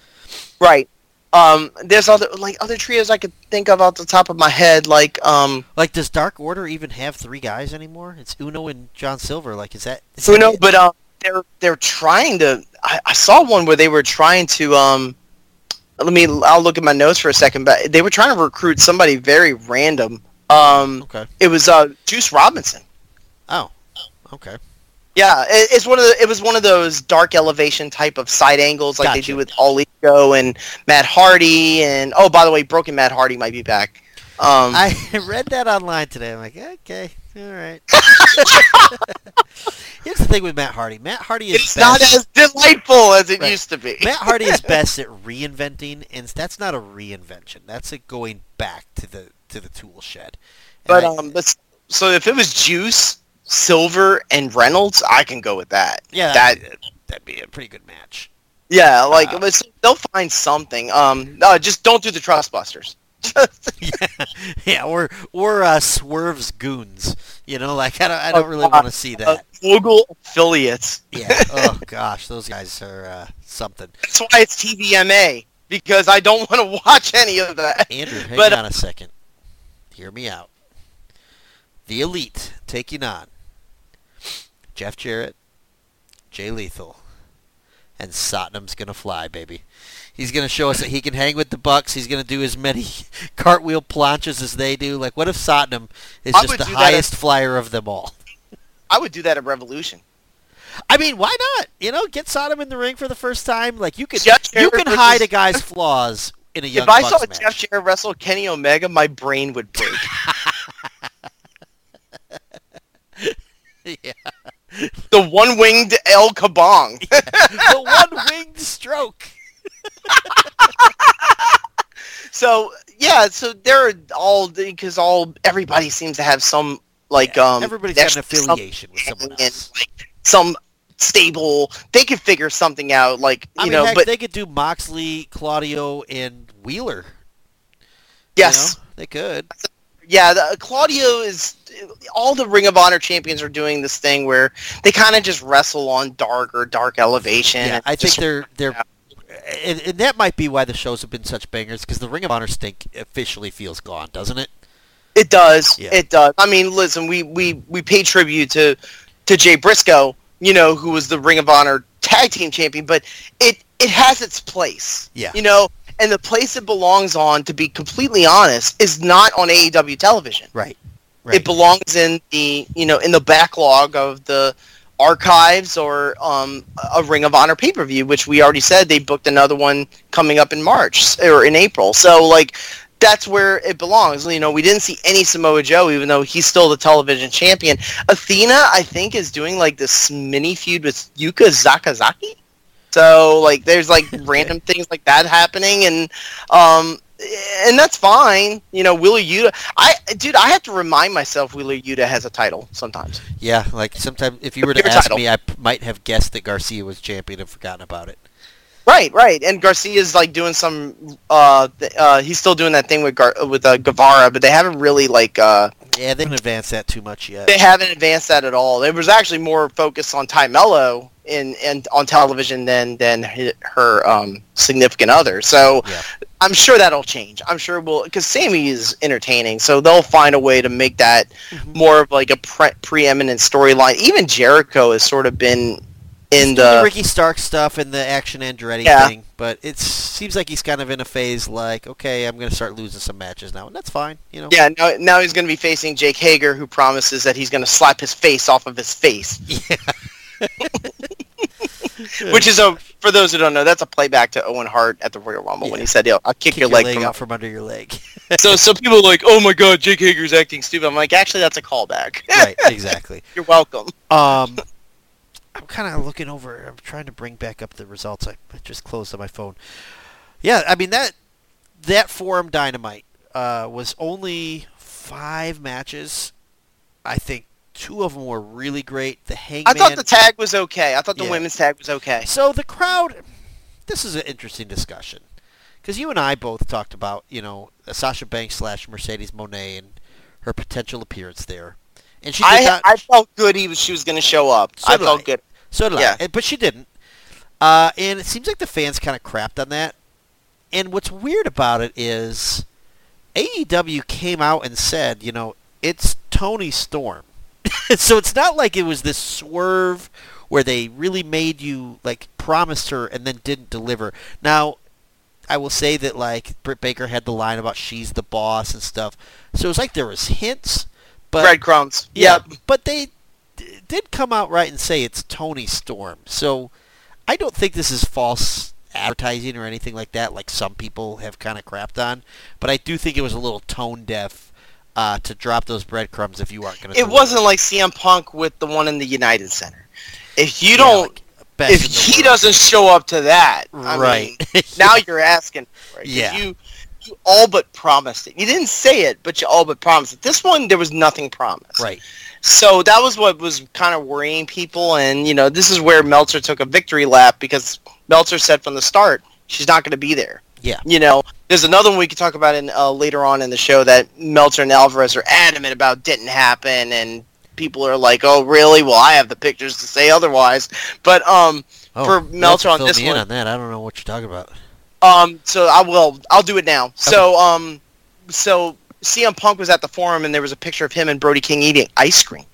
right. Um, there's other like other trios I could think of off the top of my head. Like um, Like, does Dark Order even have three guys anymore? It's Uno and John Silver. Like, is that? Is who that? But um, they're they're trying to. I, I saw one where they were trying to um. Let me. I'll look at my notes for a second. But they were trying to recruit somebody very random. Um, Okay. it was uh Juice Robinson. Oh. Okay. Yeah, it, it's one of the. It was one of those dark elevation type of side angles like they Gotcha. do with All And Matt Hardy and oh by the way, Broken Matt Hardy might be back. Um, I read that online today. I'm like, okay, all right. Here's the thing with Matt Hardy. Matt Hardy is it's best. not as delightful as it Right. used to be. Matt Hardy is best at reinventing, and that's not a reinvention. That's a going back to the to the tool shed. And But I- um, but so if it was Juice, Silver, and Reynolds, I can go with that. yeah, that- that'd, that'd be a pretty good match. Yeah, like Uh, they'll find something. Um, no, just don't do the Trustbusters. yeah, yeah, or or uh, Swerve's goons. You know, like I don't, I don't really want to see Uh, that. Mogul affiliates. Yeah. Oh gosh, those guys are uh, something. That's why it's TVMA because I don't want to watch any of that. Andrew, hang But- on a second. Hear me out. The Elite taking on Jeff Jarrett, Jay Lethal, and Satnam's gonna fly, baby. He's gonna show us that he can hang with the Bucks. He's gonna do as many cartwheel planches as they do. Like, what if Satnam is I just the highest flyer of them all? I would do that at Revolution. I mean, why not? You know, get Satnam in the ring for the first time. Like, you could Jeff you can versus- hide a guy's flaws in a young if I Bucks saw match. Jeff Jarrett wrestle Kenny Omega, my brain would break. yeah. the one-winged El Kabong. the one winged stroke. so yeah, so they're all because all everybody seems to have some like Yeah, um everybody's got an affiliation with someone and, like some stable. They could figure something out. Like you I mean, know, heck, but they could do Moxley, Claudio, and Wheeler. you yes, know? they could. yeah. The, Claudio is all the Ring of Honor champions are doing this thing where they kind of just wrestle on dark or dark elevation. Yeah, I think they're they're, and, and that might be why the shows have been such bangers because the Ring of Honor stink officially feels gone, doesn't it? It does. Yeah. It does. I mean, listen, we we we pay tribute to to Jay Briscoe, you know, who was the Ring of Honor tag team champion, but it it has its place. Yeah. You know, and the place it belongs on, to be completely honest, is not on AEW television. Right. Right. It belongs in the you know in the backlog of the archives or um, a Ring of Honor pay per view, which we already said they booked another one coming up in March or in April. So like that's where it belongs. You know, we didn't see any Samoa Joe, even though he's still the television champion. Athena, I think, is doing like this mini feud with Yuka Sakazaki. So like, there's like random things like that happening, and um, and that's fine. You know, Wheeler Yuta. I dude, I have to remind myself Wheeler Yuta has a title sometimes. Yeah, like sometimes if you were to Your ask title. me, I p- might have guessed that Garcia was champion and forgotten about it. Right, right. And Garcia's like doing some. Uh, th- uh, he's still doing that thing with Gar- with uh, Guevara, but they haven't really like. Uh, Yeah, they haven't advanced that too much yet. they haven't advanced that at all. It was actually more focused on Tay Melo in in on television than than her um, significant other. So Yeah. I'm sure that'll change. I'm sure we'll because Sammy is entertaining, so they'll find a way to make that Mhm. more of like a pre- preeminent storyline. Even Jericho has sort of been in doing the Ricky Stark stuff and the Action Andretti Yeah. thing, but it seems like he's kind of in a phase like, okay, I'm going to start losing some matches now, and that's fine, you know. yeah. Now, now he's going to be facing Jake Hager, who promises that he's going to slap his face off of his face. Yeah. Which is a for those who don't know, that's a playback to Owen Hart at the Royal Rumble when he said, "Yo, I'll kick, kick your, leg, from out from under your leg. so so people are like, "Oh my god, Jake Hager's acting stupid." I'm like, "Actually, that's a callback." right, exactly. You're welcome. Um, I'm kind of looking over. I'm trying to bring back up the results. I, I just closed on my phone. Yeah, I mean that that forum dynamite uh, was only five matches. I think two of them were really great. The Hangman. I thought the tag was okay. I thought the Yeah. women's tag was okay. So the crowd, this is an interesting discussion because you and I both talked about you know Sasha Banks slash Mercedes Moné and her potential appearance there, and she I not. I felt good. He was she was going to show up. So I felt I. good. So did Yeah. I, but she didn't. Uh, and it seems like the fans kind of crapped on that. And what's weird about it is AEW came out and said, you know, it's Toni Storm. so it's not like it was this swerve where they really made you like promised her and then didn't deliver. Now, I will say that like Britt Baker had the line about she's the boss and stuff. So it was like there was hints, but Breadcrumbs. yeah, Yep. but they d- did come out right and say it's Toni Storm. So I don't think this is false advertising or anything like that, like some people have kind of crapped on. But I do think it was a little tone deaf uh, to drop those breadcrumbs if you aren't going to. It wasn't like CM Punk with the one in the United Center. If you don't, if he doesn't show up to that, I right mean, now you're asking for it. 'cause Yeah. You, you all but promised it. You didn't say it, but you all but promised it. This one, there was nothing promised. right. So that was what was kind of worrying people, and you know, this is where Meltzer took a victory lap because Meltzer said from the start she's not going to be there. Yeah. You know, there's another one we could talk about in uh, later on in the show that Meltzer and Alvarez are adamant about didn't happen, and people are like, "Oh, really? Well, I have the pictures to say otherwise." But um, Oh, For Meltzer on this me in one- on that. I don't know what you're talking about. Um, so I will. I'll do it now. So um, so CM Punk was at the forum, and there was a picture of him and Brody King eating ice cream.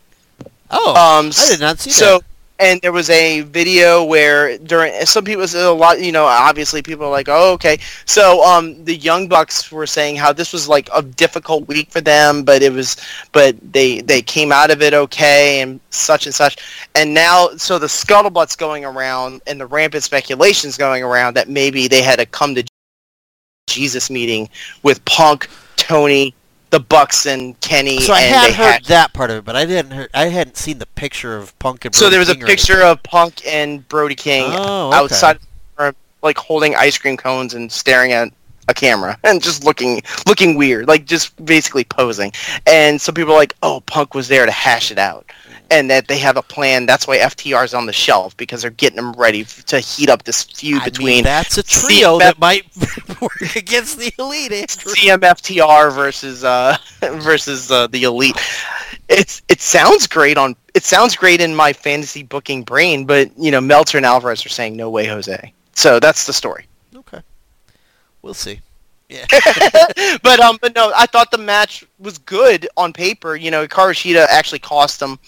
Oh, Um, I did not see so, that. And there was a video where during some people a lot, you know, obviously people are like, oh, okay. So um, the Young Bucks were saying how this was like a difficult week for them, but it was, but they they came out of it okay and such and such. And now, so the scuttlebutt's going around and the rampant speculations going around that maybe they had a come to Jesus meeting with Punk, Tony, the Bucks, and Kenny. So I had they heard had- that part of it, but I didn't heard. I hadn't seen the picture of Punk and. Brody King. so there was a King or picture of Punk and Brody King. Oh, okay. outside, like holding ice cream cones and staring at a camera and just looking looking weird, like just basically posing. And some people are like, "Oh, Punk was there to hash it out." And that they have a plan. That's why FTR is on the shelf because they're getting them ready f- to heat up this feud I mean, between that's a trio CMF that might work against the elite. Andrew. CMFTR versus uh, versus uh, the elite. It's it sounds great on it sounds great in my fantasy booking brain, but you know Meltzer and Alvarez are saying no way, Jose. So that's the story. Okay, we'll see. Yeah, but um, but no, I thought the match was good on paper. You know, Hikaru actually cost them.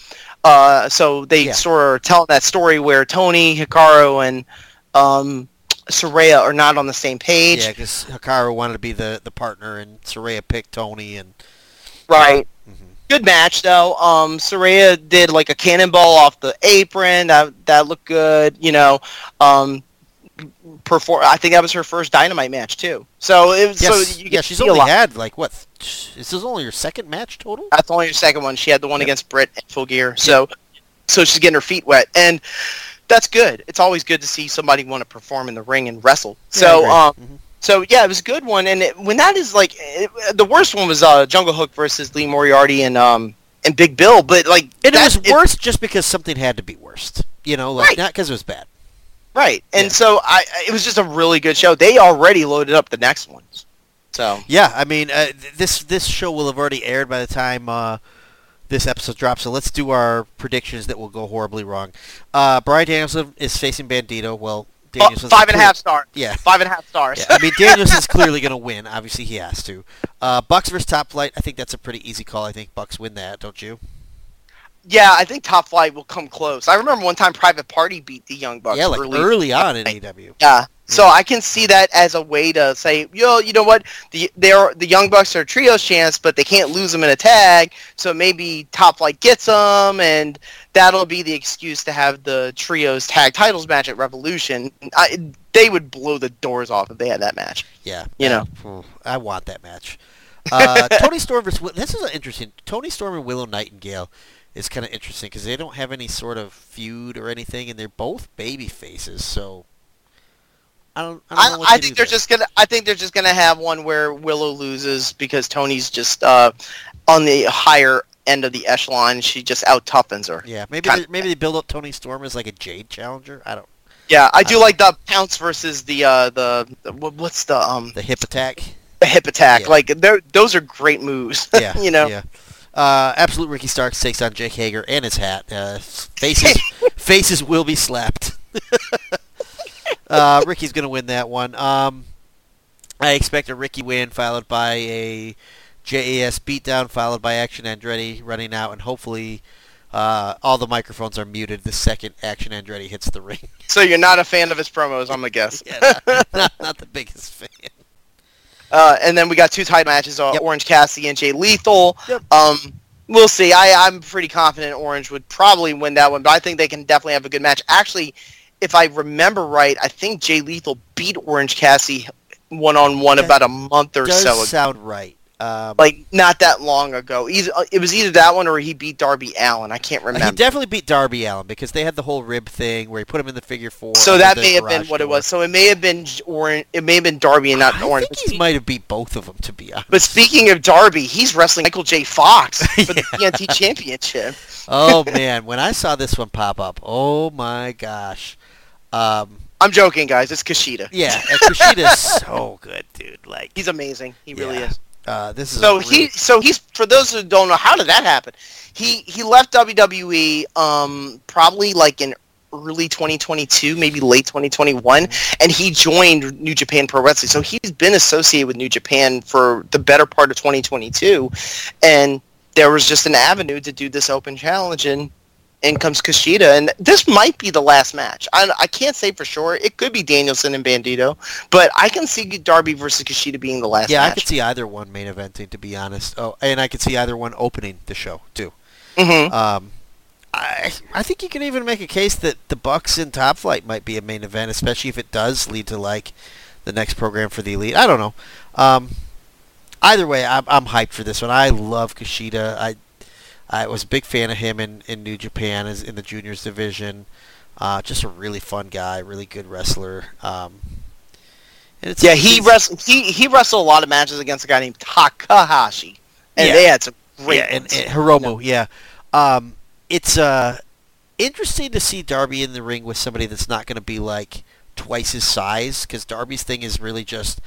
Uh, so they Yeah. sort of telling that story where Toni, Hikaru, and um, Saraya are not on the same page. yeah, because Hikaru wanted to be the, the partner, and Saraya picked Toni, and Right. mhm. Good match though. Um, Saraya did like a cannonball off the apron. That that looked good. You know, um, perform. I think that was her first Dynamite match too. So it was, Yes, so you yeah, she's to see a only had like what? This is only her second match total. That's only her second one. She had the one Yep. against Britt at Full Gear. So so she's getting her feet wet, and that's good. It's always good to see somebody want to perform in the ring and wrestle. Yeah, So um, Mhm. so yeah, it was a good one. And it, when that is like it, the worst one was uh, Jungle Hook versus Lee Moriarty and um and Big Bill, but like and it that- was worse just because something had to be worst. You know, like Right. not because it was bad. Right, and Yeah. so I, it was just a really good show. They already loaded up the next ones, so Yeah, I mean, uh, this this show will have already aired by the time uh, this episode drops. So let's do our predictions that will go horribly wrong. Uh, Bryan Danielson is facing Bandito. Well, Oh, Danielson's five and a half stars. Yeah. Five and a half stars. Yeah, I mean Danielson's clearly going to win. Obviously, he has to. Uh, Bucks versus Top Flight. I think that's a pretty easy call. I think Bucks win that, don't you? Yeah, I think Top Flight will come close. I remember one time Private Party beat the Young Bucks. yeah, like early. early, on in AEW. Yeah. So I can see that as a way to say, yo, you know what? The they're the Young Bucks are a trios chance, but they can't lose them in a tag. So maybe Top Flight gets them, and that'll be the excuse to have the trios tag titles match at Revolution. I, they would blow the doors off if they had that match. Yeah, You know, I want that match. Uh, Toni Storm versus this is an interesting. Toni Storm and Willow Nightingale is kind of interesting because they don't have any sort of feud or anything, and they're both baby faces. So I don't. I, don't know I, what I think do they're there. just gonna. I think they're just gonna have one where Willow loses because Toni's just uh, on the higher end of the echelon. She just out toughens her. Yeah, maybe they- maybe they build up Toni Storm as like a Jade challenger. I don't. Yeah, I do Uh, like the pounce versus the uh, the, the what- what's the um The hip attack. the hip attack. Yeah. Like those are great moves. Yeah, you know. Yeah. Uh, Absolute Ricky Starks takes on Jake Hager and his hat. Uh, faces faces will be slapped. uh, Ricky's gonna win that one. Um, I expect a Ricky win followed by a JAS beatdown followed by Action Andretti running out and hopefully uh, all the microphones are muted the second Action Andretti hits the ring. So you're not a fan of his promos, I'm gonna guess. yeah, not, not, not the biggest fan. Uh, and then we got two tight matches: uh, Yep. Orange Cassidy and Jay Lethal. Yep. Um, we'll see. I, I'm pretty confident Orange would probably win that one, but I think they can definitely have a good match. Actually, if I remember right, I think Jay Lethal beat Orange Cassidy one on one about a month or Does so ago. sound right. Um, Like not that long ago. Either uh, it was either that one or he beat Darby Allin. I can't remember. He definitely beat Darby Allin because they had the whole rib thing where he put him in the figure four. So that may have been what it was. So it may have been Orange. It may have been Darby and not I Orange. think he might have beat both of them, to be honest. But speaking of Darby, he's wrestling Michael J. Fox for the TNT Championship. oh man, when I saw this one pop up, oh my gosh. Um, I'm joking, guys. It's Kushida. yeah, and is so good, dude. Like, He's amazing. He really Yeah. is. Uh, this is So he, so he's for those who don't know, how did that happen? He he left WWE um probably like in early 2022, maybe late 2021, and he joined New Japan Pro Wrestling. So he's been associated with New Japan for the better part of 2022, and there was just an avenue to do this open challenge, and in comes Kushida, and this might be the last match. I, I can't say for sure. It could be Danielson and Bandito, but I can see Darby versus Kushida being the last yeah, I could see either one main eventing, to be honest. Oh, and I could see either one opening the show too. hmm Um, I I think you can even make a case that the Bucks in Top Flight might be a main event, especially if it does lead to like the next program for the Elite. I don't know. Um, either way, I'm I'm hyped for this one. I love Kushida. I I was a big fan of him in, in New Japan as in the juniors division. Uh, just a really fun guy, really good wrestler. Um, and it's Yeah, he wrestled. He he wrestled a lot of matches against a guy named Takahashi, and Yeah. they had some great. yeah, and, and Hiromu, yeah. Um, it's uh, interesting to see Darby in the ring with somebody that's not going to be like twice his size, because Darby's thing is really just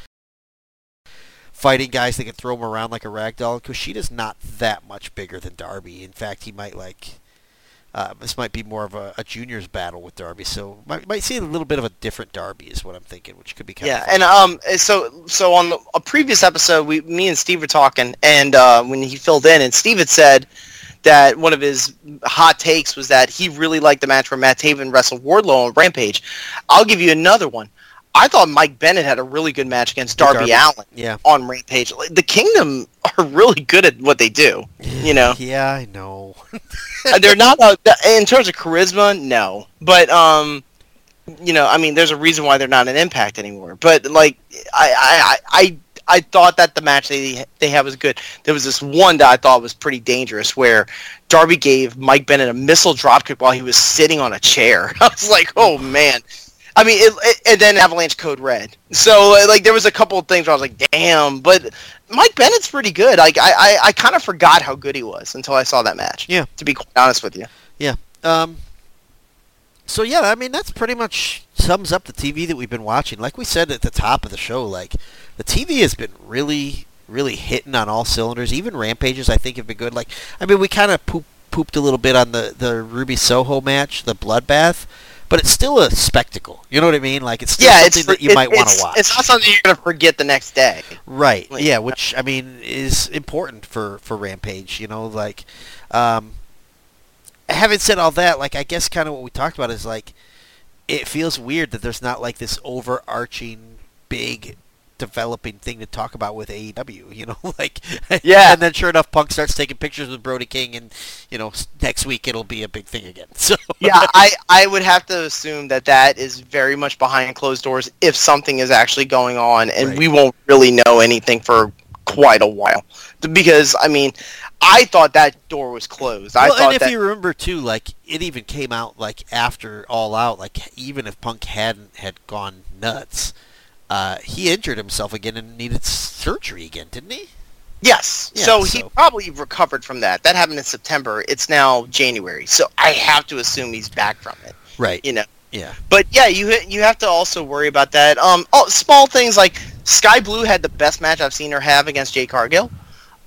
fighting guys that can throw him around like a rag doll. Kushida's not that much bigger than Darby. In fact, he might like. Uh, this might be more of a, a juniors battle with Darby, so might might see a little bit of a different Darby is what I'm thinking, which could be kind yeah, of fun. and um, so so on the, a previous episode, we me and Steve were talking, and uh, when he filled in, and Steve had said that one of his hot takes was that he really liked the match where Matt Taven wrestled Wardlow on Rampage. I'll give you another one. I thought Mike Bennett had a really good match against Darby, Darby. Allin Yeah. on Rampage. Like, the Kingdom are really good at what they do. You know, Yeah, I know. Uh, they're not uh, in terms of charisma, no. But um, you know, I mean, there's a reason why they're not an Impact anymore. But like, I I I. I I thought that the match they they had was good. There was this one that I thought was pretty dangerous, where Darby gave Mike Bennett a missile dropkick while he was sitting on a chair. I was like, oh man. I mean, it, it, and then Avalanche Code Red. So like, there was a couple of things where I was like, damn. But Mike Bennett's pretty good. Like, I I, I kind of forgot how good he was until I saw that match. Yeah. To be quite honest with you. Yeah. Um, so yeah, I mean that's pretty much sums up the TV that we've been watching. Like we said at the top of the show, like the TV has been really, really hitting on all cylinders. Even Rampages, I think, have been good. Like I mean, we kind of poop, pooped a little bit on the the Ruby Soho match, the Bloodbath, but it's still a spectacle. You know what I mean? Like it's still yeah, something it's that you it- might want to watch. It's not something you're gonna forget the next day. Right. Like- yeah, which I mean is important for for Rampage. You know, like, um, having said all that, like I guess kind of what we talked about is like, it feels weird that there's not like this overarching big developing thing to talk about with AEW. You know, like, Yeah. and then sure enough, Punk starts taking pictures with Brody King, and you know, next week it'll be a big thing again. So yeah, I, I would have to assume that that is very much behind closed doors if something is actually going on, and Right. we won't really know anything for quite a while. Because I mean, I thought that door was closed. I well, thought and if that you remember too, like it even came out like after All Out, like even if Punk hadn't had gone nuts, uh, he injured himself again and needed surgery again, didn't he? yes, Yeah, so he probably recovered from that. That happened in September. It's now January, so I have to assume he's back from it. Right. You know. Yeah. But yeah, you you have to also worry about that. Um, oh, small things like Skye Blue had the best match I've seen her have against Jade Cargill.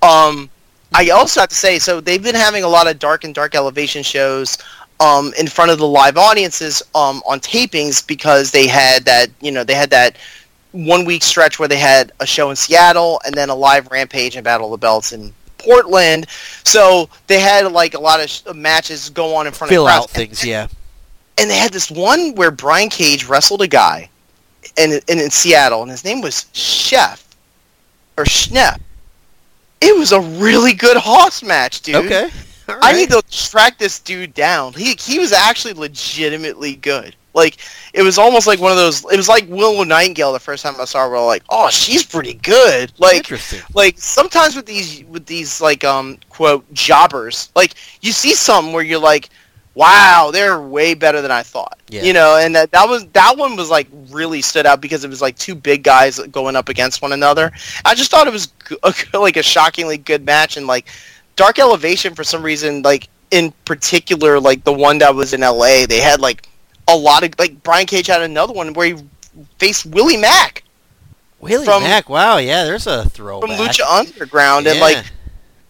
Um, I also have to say, so they've been having a lot of dark and dark elevation shows um, in front of the live audiences um, on tapings because they had that you know they had that one week stretch where they had a show in Seattle and then a live Rampage and Battle of the Belts in Portland. So they had like a lot of sh- uh, matches go on in front Fill of crowds out things, yeah. and they had this one where Brian Cage wrestled a guy in, in, in Seattle, and his name was Chef or Schnepp. It was a really good Hoss match, dude. Okay. All I need to track this dude down. He he was actually legitimately good. Like it was almost like one of those. It was like Willow Nightingale the first time I saw her. We're like, oh, she's pretty good. Like Interesting. like sometimes with these with these like um quote jobbers like you see something where you're like wow they're way better than i thought Yeah. you know and that, that was that one was like really stood out because it was like two big guys going up against one another i just thought it was a, like a shockingly good match and like dark elevation for some reason like in particular like the one that was in la they had like a lot of like brian cage had another one where he faced willie mack Willie from- Mack. Wow. Yeah. There's a throwback. from lucha underground and like Yeah.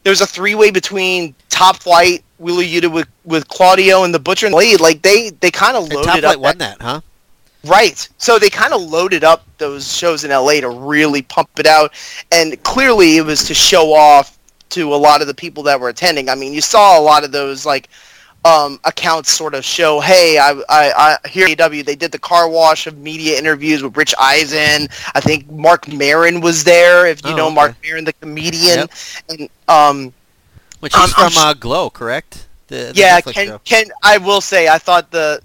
there was a three way between Top Flight, Wheeler Yuta with, with Claudio and the Butcher and Blade. Like they they kind of loaded Top up Flight won that- that, huh? right. So they kind of loaded up those shows in LA to really pump it out, and clearly it was to show off to a lot of the people that were attending. I mean, you saw a lot of those like. Um, accounts sort of show, hey, I, I, I here at AW they did the car wash of media interviews with Rich Eisen. I think Marc Maron was there. If you Oh, know okay. Marc Maron, the comedian, Yep. and um, Which I'm- I'm from uh, Glow, correct? The, the yeah, Netflix Ken, show. Ken, I will say, I thought the.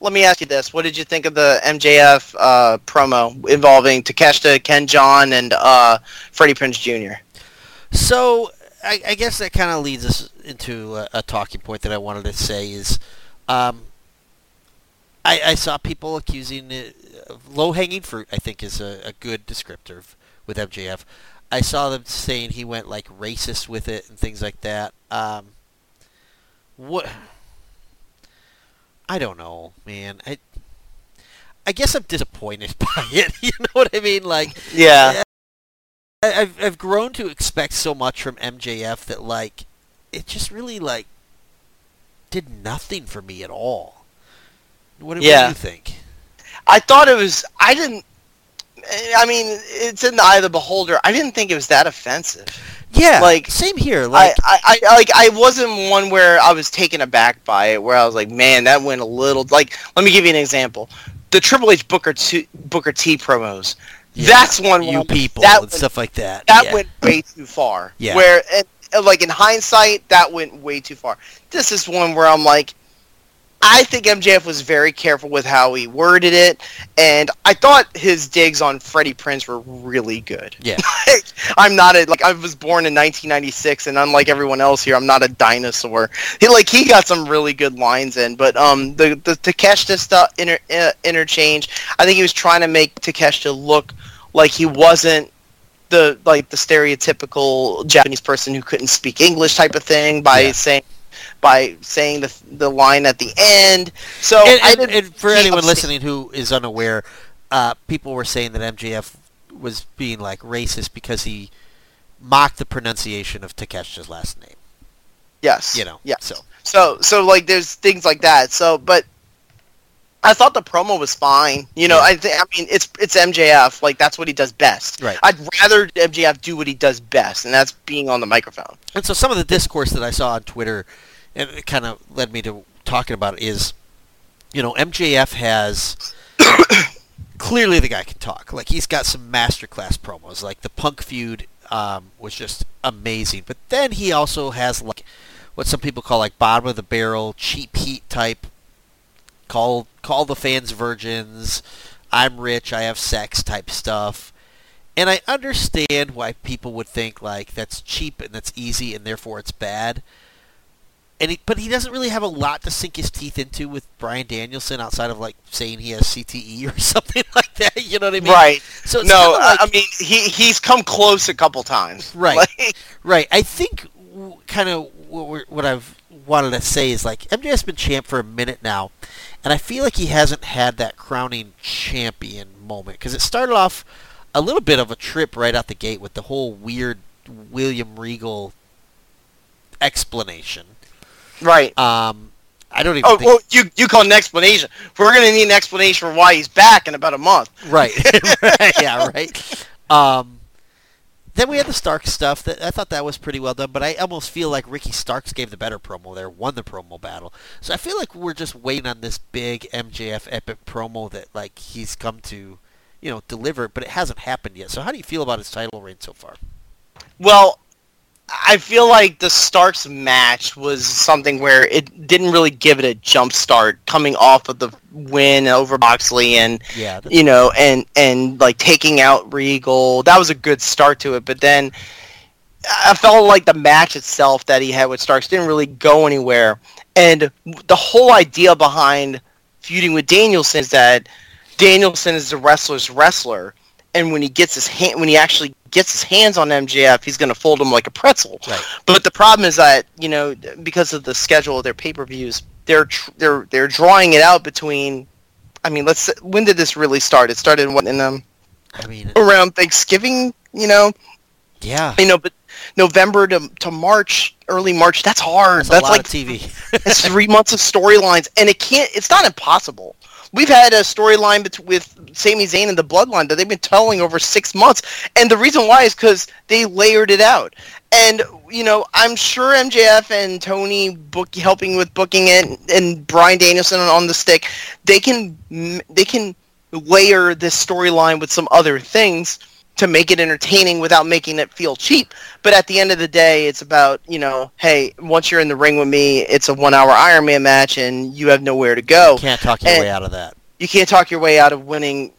Let me ask you this: What did you think of the MJF uh, promo involving Takeshita, Ken Jeong, and uh, Freddie Prinze Jr.? So I, I guess that kind of leads us into a, a talking point that I wanted to say is, um, I, I saw people accusing it of low hanging fruit. I think is a, a good descriptor with MJF. I saw them saying he went like racist with it and things like that. Um, what? I don't know, man. I I guess I'm disappointed by it. You know what I mean? Like Yeah, I- I've I've grown to expect so much from MJF that like it just really like did nothing for me at all. What, do- what do you think? I thought it was. I didn't. I mean, it's in the eye of the beholder. I didn't think it was that offensive. Yeah, Like, same here. Like I, I, I, like, I wasn't one where I was taken aback by it. Where I was like, man, that went a little. Like, let me give you an example. the Triple H Booker T, Booker T promos. Yeah. That's one you people that and went- stuff like that. that yeah. went way too far. Yeah. Where, and, like in hindsight, that went way too far. This is one where I'm like, I think MJF was very careful with how he worded it, and I thought his digs on Freddie Prinze were really good. Yeah. Like, I'm not a like I was born in 1996, and unlike everyone else here, I'm not a dinosaur. He like he got some really good lines in, but um the the Takeshita stuff inter, uh, interchange, I think he was trying to make Takeshita look like he wasn't the like the stereotypical Japanese person who couldn't speak English type of thing by Yeah. saying by saying the the line at the end. So and, and- and for anyone listening who is unaware, uh, people were saying that MJF was being like racist because he mocked the pronunciation of Takeshita's last name. yes, You know, yes. so So so like there's things like that. So but I thought the promo was fine. You know, Yeah. I think I mean it's it's MJF. Like that's what he does best. Right. I'd rather MJF do what he does best, and that's being on the microphone. And so some of the discourse that I saw on Twitter, and it kind of led me to talking about it, is, you know, MJF has clearly the guy can talk. Like he's got some masterclass promos. Like the Punk feud um, was just amazing. But then he also has like what some people call like bottom of the barrel, cheap heat type. Call call the fans virgins. I'm rich. I have sex type stuff. And I understand why people would think like that's cheap and that's easy and therefore it's bad. And he, but he doesn't really have a lot to sink his teeth into with Bryan Danielson outside of like saying he has CTE or something like that. You know what I mean? right. So it's no, like, I I mean he he's come close a couple times. Right. Like, right. I think kind of what, what I've wanted to say is like MJF's been champ for a minute now, and I feel like he hasn't had that crowning champion moment because it started off a little bit of a trip right out the gate with the whole weird William Regal explanation. Right. Um, I don't even Oh think well, you you call an explanation. We're gonna need an explanation for why he's back in about a month. Right. right. Yeah. Right. Um, then we had the Stark stuff. That I thought that was pretty well done, but I almost feel like Ricky Starks gave the better promo there, won the promo battle. So I feel like we're just waiting on this big MJF epic promo that like he's come to, you know, deliver, but it hasn't happened yet. So how do you feel about his title reign so far? Well, I feel like the Starks match was something where it didn't really give it a jump start coming off of the win over Moxley and Yeah. you know and and like taking out Regal. That was a good start to it, but then I felt like the match itself that he had with Starks didn't really go anywhere. And the whole idea behind feuding with Danielson is that Danielson is the wrestler's wrestler, and when he gets his hand, when he actually gets his hands on MJF, he's going to fold him like a pretzel. Right. But the problem is that you know because of the schedule of their pay per views, they're tr- they're they're drawing it out between. I mean, let's. When did this really start? It started what in um I mean, around Thanksgiving. You know, yeah. you know, but November to to March, early March. That's hard. That's, That's, a lot like of TV. it's three months of storylines, and it can't. It's not impossible. We've had a storyline bet- with Sami Zayn and the Bloodline that they've been telling over six months, and the reason why is because they layered it out. And you know, I'm sure MJF and Tony book helping with booking it, and Bryan Danielson on the stick, they can they can layer this storyline with some other things to make it entertaining without making it feel cheap. But at the end of the day, it's about, you know, hey, once you're in the ring with me, it's a one hour Iron Man match and you have nowhere to go. You can't talk your and- way out of that. You can't talk your way out of winning,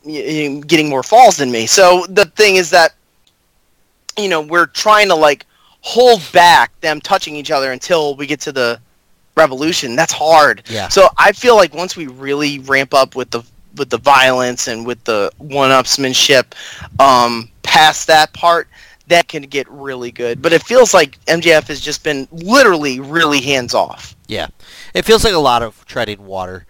getting more falls than me. So the thing is that, you know, we're trying to like hold back them touching each other until we get to the revolution. That's hard. Yeah. So I feel like once we really ramp up with the with the violence and with the one-upsmanship, um, past that part, that can get really good. But it feels like MJF has just been literally really hands off. Yeah, it feels like a lot of treading water.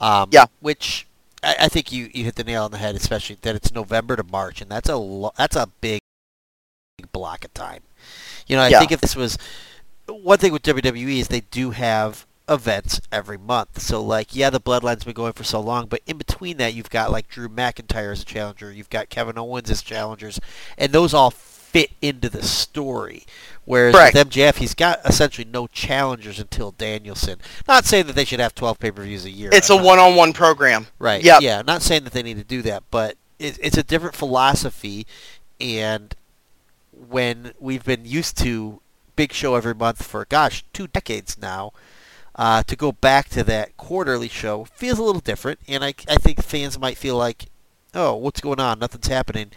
Um, Yeah. which I, I think you, you hit the nail on the head, especially that it's November to March, and that's a lo- that's a big block of time. You know, I Yeah. think if this was one thing with WWE is they do have events every month. So like, yeah, the Bloodline's been going for so long, but in between that, you've got like Drew McIntyre as a challenger, you've got Kevin Owens as challengers, and those all fit into the story. Whereas Correct. with MJF, he's got essentially no challengers until Danielson. Not saying that they should have 12 pay-per-views a year. It's a I'm not- one-on-one program. Right. Yep. Yeah. Not saying that they need to do that, but it, it's a different philosophy, and when we've been used to Big Show every month for gosh two decades now, uh, to go back to that quarterly show feels a little different, and I I think fans might feel like, oh, what's going on? Nothing's happening,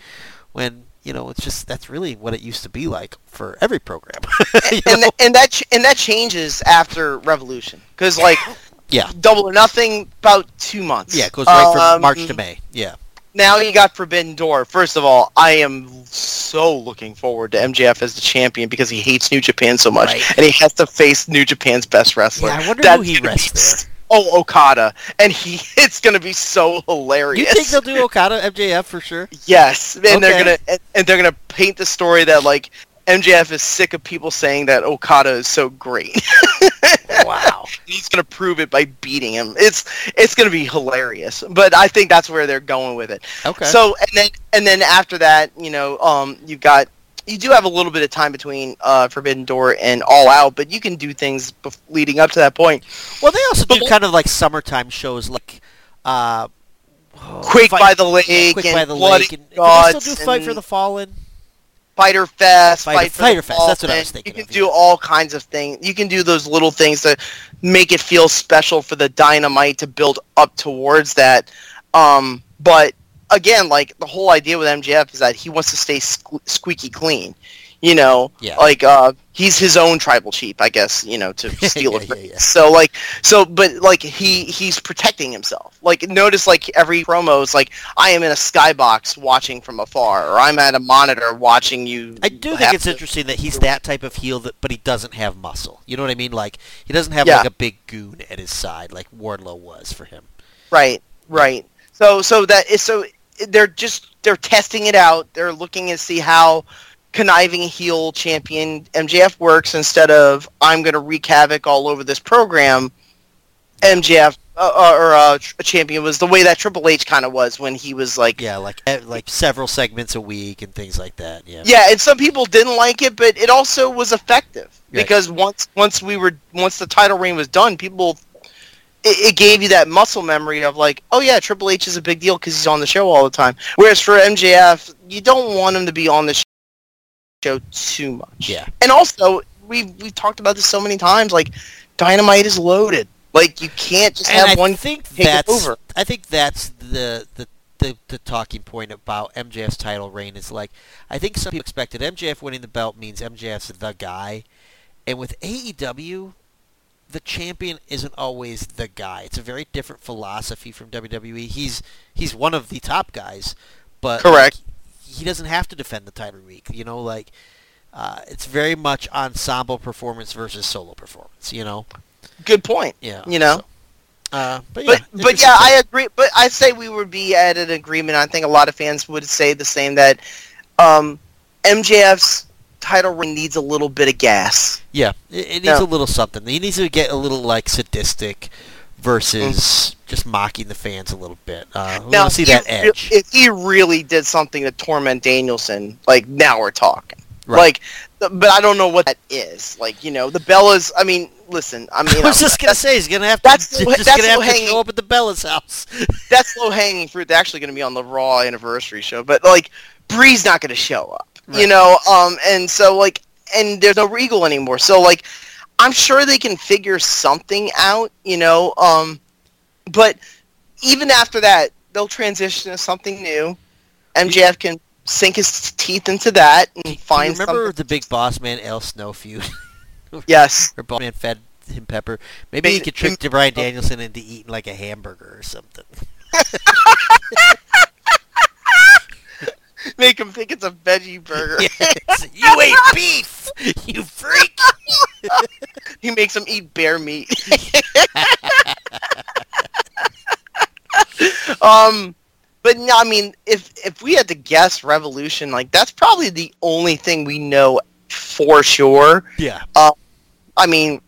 when. You know, it's just that's really what it used to be like for every program. You and know? and that ch- and that changes after Revolution because like yeah, Double or Nothing about two months. yeah, it goes right from Um, March to May. Yeah, Now you got Forbidden Door. First of all, I am so looking forward to MJF as the champion because he hates New Japan so much, Right. and he has to face New Japan's best wrestler. yeah. I wonder That's who he gonna be rests there. Oh, Okada, and he it's gonna be so hilarious. You think they'll do Okada MJF for sure? Yes, and they're gonna and they're gonna paint the story that like MJF is sick of people saying that Okada is so great. Wow. He's gonna prove it by beating him. It's it's gonna be hilarious. But I think that's where they're going with it. Okay. So and then and then after that, you know, um, you've got you do have a little bit of time between uh, Forbidden Door and All Out, but you can do things bef- leading up to that point. well, they also do kind of like summertime shows, like uh, oh, Quake Fight- by the Lake Quick and by the Lake, and and, can they still do Fight for the Fallen? Fyter Fest, Fighter- Fight Fyter Fest, that's what I was thinking You can of, do yeah. all kinds of things. You can do those little things to make it feel special for the Dynamite to build up towards that. Um, but again, like the whole idea with MJF is that he wants to stay sque- squeaky clean. You know, Yeah. like uh, he's his own tribal chief, I guess. You know, to steal Yeah, it. yeah, yeah. So like, so but like he he's protecting himself. Like notice like every promo is like I am in a skybox watching from afar, or I'm at a monitor watching you. I do think it's to- interesting that he's that type of heel, that, but he doesn't have muscle. You know what I mean? Like he doesn't have like a big goon at his side, like Wardlow was for him. Right, right. So so that is so they're just they're testing it out. They're looking to see how conniving heel champion MJF works instead of I'm going to wreak havoc all over this program. MJF uh, uh, or uh, tr- champion was the way that Triple H kind of was when he was like Yeah, like eh, like several segments a week and things like that. Yeah. Yeah, and some people didn't like it, but it also was effective Right. because once once we were once the title reign was done, people it, it gave you that muscle memory of like, oh yeah, Triple H is a big deal because he's on the show all the time. Whereas for MJF, you don't want him to be on the show too much. Yeah. and also we we've talked about this so many times. Like, Dynamite is loaded. Like you can't just and have I one think take that's over. I think that's the, the the the talking point about MJF's title reign is like I think some people expected MJF winning the belt means MJF's the guy, and with AEW, the champion isn't always the guy. It's a very different philosophy from WWE. He's he's one of the top guys, but Correct. like, he doesn't have to defend the title week. You know, like uh, it's very much ensemble performance versus solo performance. You know, Good point. yeah. You know? so, uh, but yeah, but but yeah, I agree. But I say we would be at an agreement. I think a lot of fans would say the same that um, MJF's title reign needs a little bit of gas. Yeah, it, it needs Yeah. a little something. He needs to get a little like sadistic versus just mocking the fans a little bit. Uh, now, to see that edge. if he really did something to torment Danielson, like now we're talking. Right. Like, but I don't know what that is. Like, you know, the Bellas. I mean, listen. I mean, I was I'm- just gonna say he's gonna have to that's just that's gonna have to low-hanging- show up at the Bella's house. that's low hanging fruit. They're actually going to be on the Raw anniversary show, but like Brie's not going to show up, you know. Um, and so like, and there's no Regal anymore. So like, I'm sure they can figure something out, you know. Um, but even after that, they'll transition to something new. MJF can sink his teeth into that and Do you find remember something. the big boss man Al Snow feud? Yes. Or boss man fed him pepper. Maybe he could trick Bryan Danielson into eating like a hamburger or something. Make him think it's a veggie burger. Yes. you ate beef, you freak. He makes him eat bear meat. um, but no, I mean, if if we had to guess Revolution, like that's probably the only thing we know for sure. Yeah, I mean,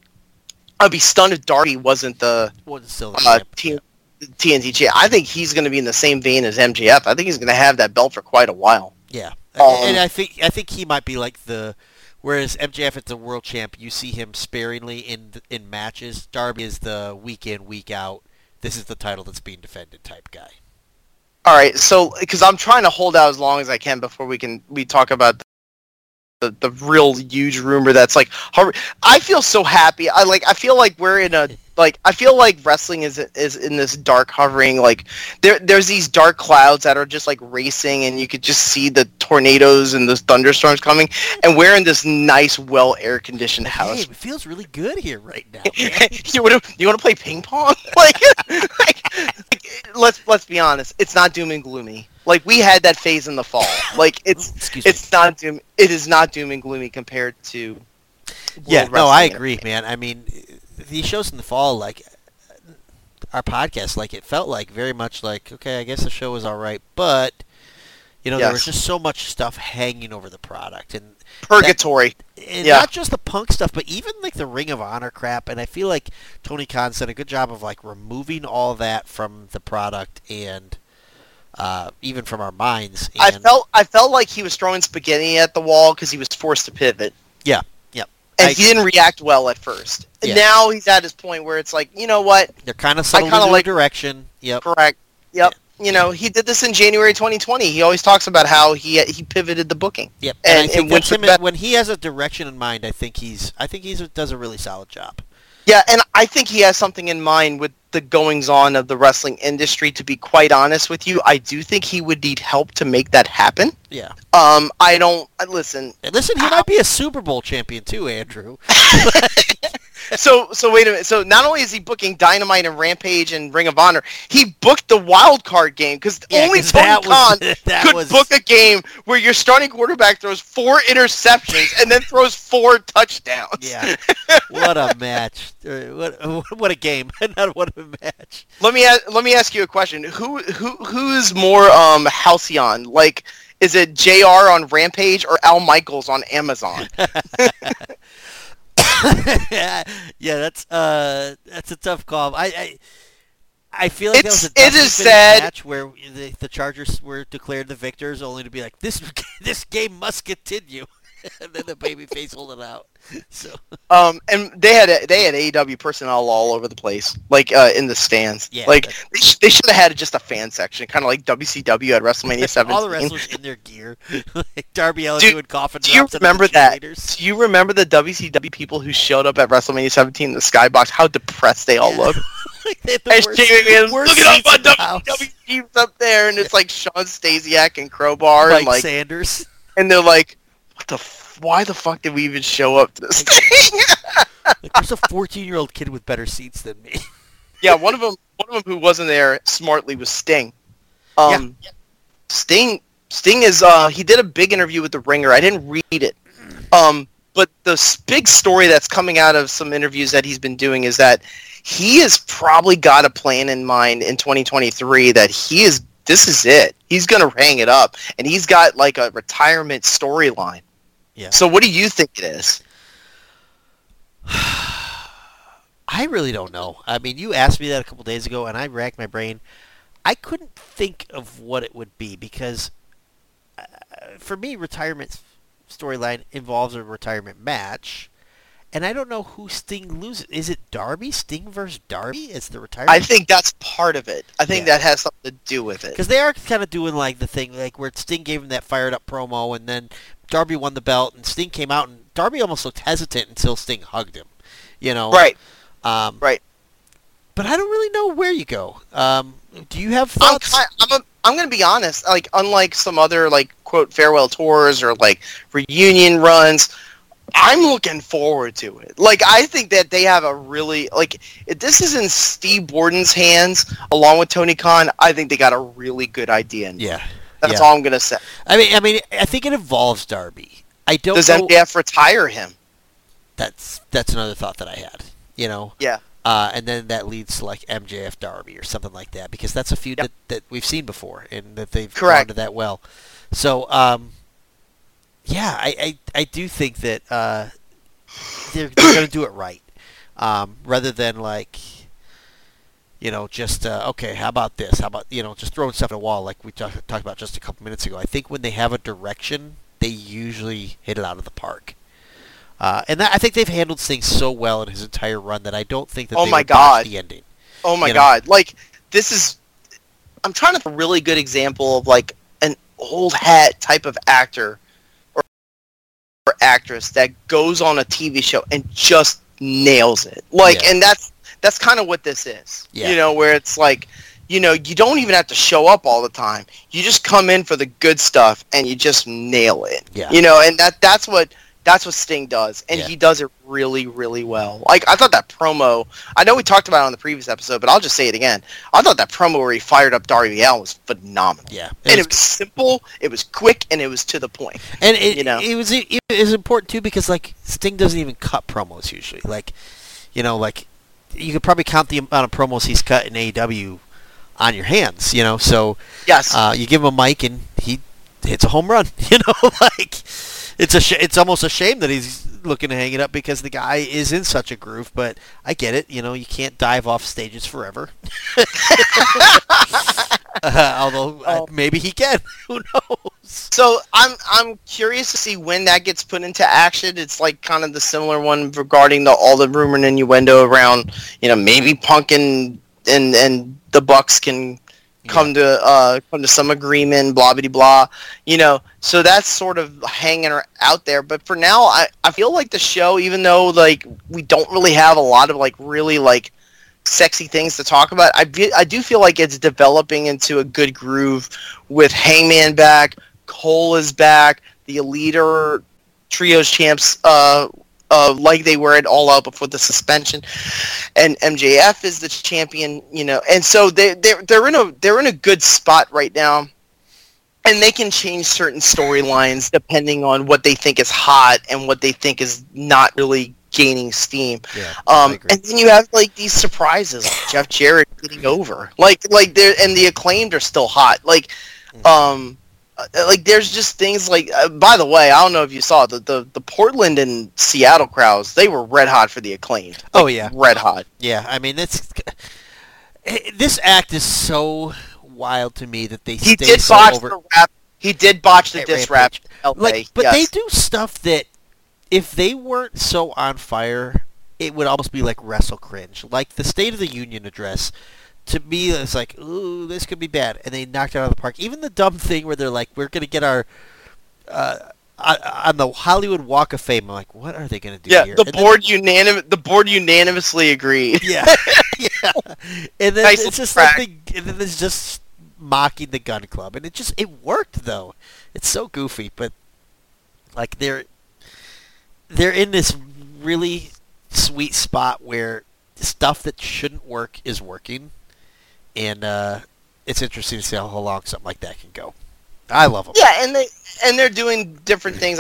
I'd be stunned if Darby wasn't the wasn't still uh, the T- TNT champ. I think he's going to be in the same vein as MJF. I think he's going to have that belt for quite a while. Yeah, Um, and I think I think he might be like the whereas MJF is the world champ, you see him sparingly in in matches. Darby is the week in week out. This is the title that's being defended type guy. All right, so because I'm trying to hold out as long as I can before we can we talk about the the real huge rumor that's like I feel so happy. I like I feel like we're in a like I feel like wrestling is is in this dark hovering like there there's these dark clouds that are just like racing and you could just see the tornadoes and the thunderstorms coming and we're in this nice well air conditioned Hey, house. it feels really good here right now. you want to you want to play ping pong? like, like, like, let's let's be honest, it's not doom and gloomy. Like we had that phase in the fall. Like it's Excuse me. it's not doom. It is not doom and gloomy compared to. Yeah, World no, I agree, man. I mean, these shows in the fall, like our podcast, like it felt like very much like okay, I guess the show was all right, but you know, there was just so much stuff hanging over the product, and Purgatory. and Yeah. not just the punk stuff, but even like the Ring of Honor crap. And I feel like Tony Khan's done a good job of like removing all that from the product and uh, even from our minds. And, I felt I felt like he was throwing spaghetti at the wall because he was forced to pivot. Yeah. And I- he didn't react well at first. And Yeah. now he's at his point where it's like, you know what? they're kind of settled kinda like- direction. Yep. Correct. Yep. You know, he did this in January 2020. He always talks about how he he pivoted the booking. Yep, and, And I think went him. when he has a direction in mind, I think he's. I think he's does a really solid job. Yeah, and I think he has something in mind with the goings on of the wrestling industry. To be quite honest with you, I do think he would need help to make that happen. Yeah. Um, I don't listen. And listen, he might be a Super Bowl champion too, Andrew. So, so wait a minute. So not only is he booking Dynamite and Rampage and Ring of Honor, he booked the wild card game because Yeah, only Tony that was- Khan that could was- book a game where your starting quarterback throws four interceptions and then throws four touchdowns. Yeah. what a match! Uh, What what a game! Not what a match. Let me let me ask you a question. Who who who is more um halcyon? Like is it JR on Rampage or Al Michaels on Amazon? yeah, that's uh, that's a tough call. I I, I feel like It's- that was a it is sad. match where the, the Chargers were declared the victors, only to be like this this game must continue, and then the babyface hold it out. So Um, and they had they had AEW personnel all over the place, like uh, in the stands. Yeah, like they, sh- they should have had just a fan section, kind of like WCW at WrestleMania 17. all the wrestlers in their gear, like Darby Allin doing coffin do you remember that? Do you remember the WCW people who showed up at WrestleMania 17 in the skybox? How depressed they all Yeah. look. They had the And worst- Jamie worst looking up on. WWE teams up there, and it's like Shawn Stasiak and Crowbar, Mike and like, Sanders. and they're like, "What the? F- why the fuck did we even show up to this thing?" Like, there's a 14 year old kid with better seats than me. yeah, one of them, one of them who wasn't there smartly was Sting. Um, Sting, Sting is uh, he did a big interview with the Ringer. I didn't read it, um, but the big story that's coming out of some interviews that he's been doing is that he has probably got a plan in mind in 2023 that he is. This is it. He's gonna hang it up, and he's got like a retirement storyline. Yeah. So what do you think it is? I really don't know. I mean, you asked me that a couple days ago, and I racked my brain. I couldn't think of what it would be because, uh, for me, retirement storyline involves a retirement match, and I don't know who Sting loses. Is it Darby? Sting versus Darby? Is the retirement? I think that's part of it. I think Yeah. that has something to do with it. because they are kind of doing like the thing like where Sting gave him that fired up promo, and then Darby won the belt, and Sting came out, and Darby almost looked hesitant until Sting hugged him. You know, Right. Um, Right. But I don't really know where you go. Um, do you have I'm thoughts? ki- I'm a, I'm gonna be honest. Like unlike some other like quote farewell tours or like reunion runs, I'm looking forward to it. Like I think that they have a really like if this is in Steve Borden's hands along with Tony Khan. I think they got a really good idea. In yeah. That's yeah. all I'm gonna say. I mean, I mean, I think it involves Darby. I don't Does know. MJF retire him? That's that's another thought that I had. You know. Yeah. Uh, and then that leads to like MJF Darby or something like that because that's a feud Yep. that, that we've seen before and that they've Correct. gone to that well. So, um, yeah, I, I, I do think that uh, they're, they're going to do it right um, rather than like you know, just uh, okay. How about this? How about you know, just throwing stuff at a wall like we talk, talked about just a couple minutes ago. I think when they have a direction, they usually hit it out of the park. Uh, and that, I think they've handled things so well in his entire run that I don't think that Oh my God. the ending. Oh my You know? god! Like this is, I'm trying to a really good example of like an old hat type of actor or, or actress that goes on a TV show and just nails it. Like, Yeah. and that's that's kind of what this is. Yeah. You know, where it's like, you know, you don't even have to show up all the time. You just come in for the good stuff and you just nail it. Yeah. You know, and that that's what that's what Sting does, and Yeah. he does it really, really well. Like I thought that promo. I know we talked about it on the previous episode, but I'll just say it again. I thought that promo where he fired up Darby Allin was phenomenal, Yeah, and was it was simple, it was quick, and it was to the point. And it, you know. it was it, was important too because like Sting doesn't even cut promos usually. Like, you know, like you could probably count the amount of promos he's cut in AEW on your hands. You know, so Yes, uh, you give him a mic and he hits a home run. You know, like it's a sh- it's almost a shame that he's looking to hang it up because the guy is in such a groove. But I get it. You know, you can't dive off stages forever. uh, although uh, Oh. maybe he can. Who knows? So I'm I'm curious to see when that gets put into action. It's like kind of the similar one regarding the all the rumor and innuendo around you know maybe Punk and and, and the Bucks can come to uh, come to some agreement, blah blah blah. You know, so that's sort of hanging out there. But for now, I I feel like the show, even though like we don't really have a lot of like really like sexy things to talk about, I be, I do feel like it's developing into a good groove with Hangman back, Cole is back, the Elite Trios champs. Uh, uh, like they were at All Out before the suspension, and MJF is the champion, you know, and so they they're they're in a they're in a good spot right now, and they can change certain storylines depending on what they think is hot and what they think is not really gaining steam. Yeah, Um, and then you have like these surprises, like Jeff Jarrett getting over, like like there, and the acclaimed are still hot, like, Mm-hmm. um, like there's just things like. Uh, by the way, I don't know if you saw the, the the Portland and Seattle crowds; they were red hot for the acclaimed. Oh yeah, Red hot. yeah. I mean, it's eh, this act is so wild to me that they He did so botch over. the rap. He did botch the diss rap. Rampage. in LA, Like, but yes. they do stuff that if they weren't so on fire, it would almost be like wrestle cringe. Like the State of the Union address. To me, it's like, ooh, this could be bad, and they knocked it out of the park. Even the dumb thing where they're like, we're gonna get our uh, on the Hollywood Walk of Fame. I'm like, what are they gonna do Yeah, here? the And then- board unanim the board unanimously agreed. Yeah, yeah. And then Nice it's just like and then it's just mocking the gun club, and it just it worked though. It's so goofy, but like they're they're in this really sweet spot where stuff that shouldn't work is working, and uh, it's interesting to see how long something like that can go. I love them. Yeah, and they and they're doing different things.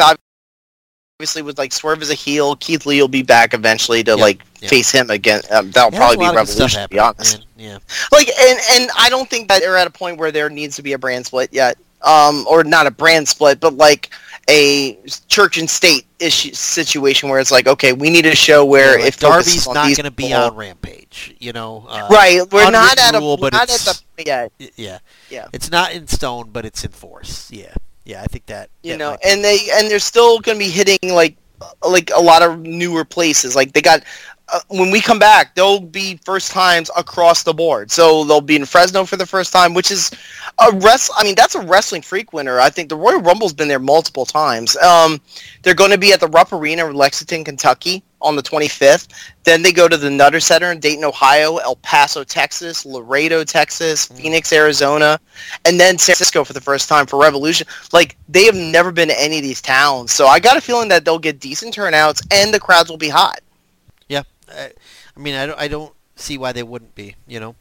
Obviously, with like Swerve as a heel, Keith Lee will be back eventually to Yep, like yep. face him again. Um, that'll Yeah, probably be lot of good stuff Revolution, to be honest. man. Yeah. Like, and and I don't think that they're at a point where there needs to be a brand split yet. Um, or not a brand split, but like a church and state issue situation where it's like, okay, we need a show where Yeah, like if Darby's not going to be on Rampage, you know. Uh, right. We're not at a rule, but not at the point yet. Yeah. Yeah. It's not in stone, but it's in force. Yeah. Yeah, I think that. you that know and they and they're still going to be hitting like like a lot of newer places like they got uh, when we come back they'll be first times across the board so they'll be in fresno for the first time which is a rest i mean that's a wrestling freak winner i think the royal rumble's been there multiple times um they're going to be at the rupp arena in lexington kentucky on the 25th then they go to the nutter center in dayton ohio el paso texas laredo texas phoenix arizona and then San Francisco for the first time for Revolution. Like they have never been to any of these towns, so I got a feeling that they'll get decent turnouts and the crowds will be hot. Yeah. I, I mean, I don't, I don't see why they wouldn't be, you know.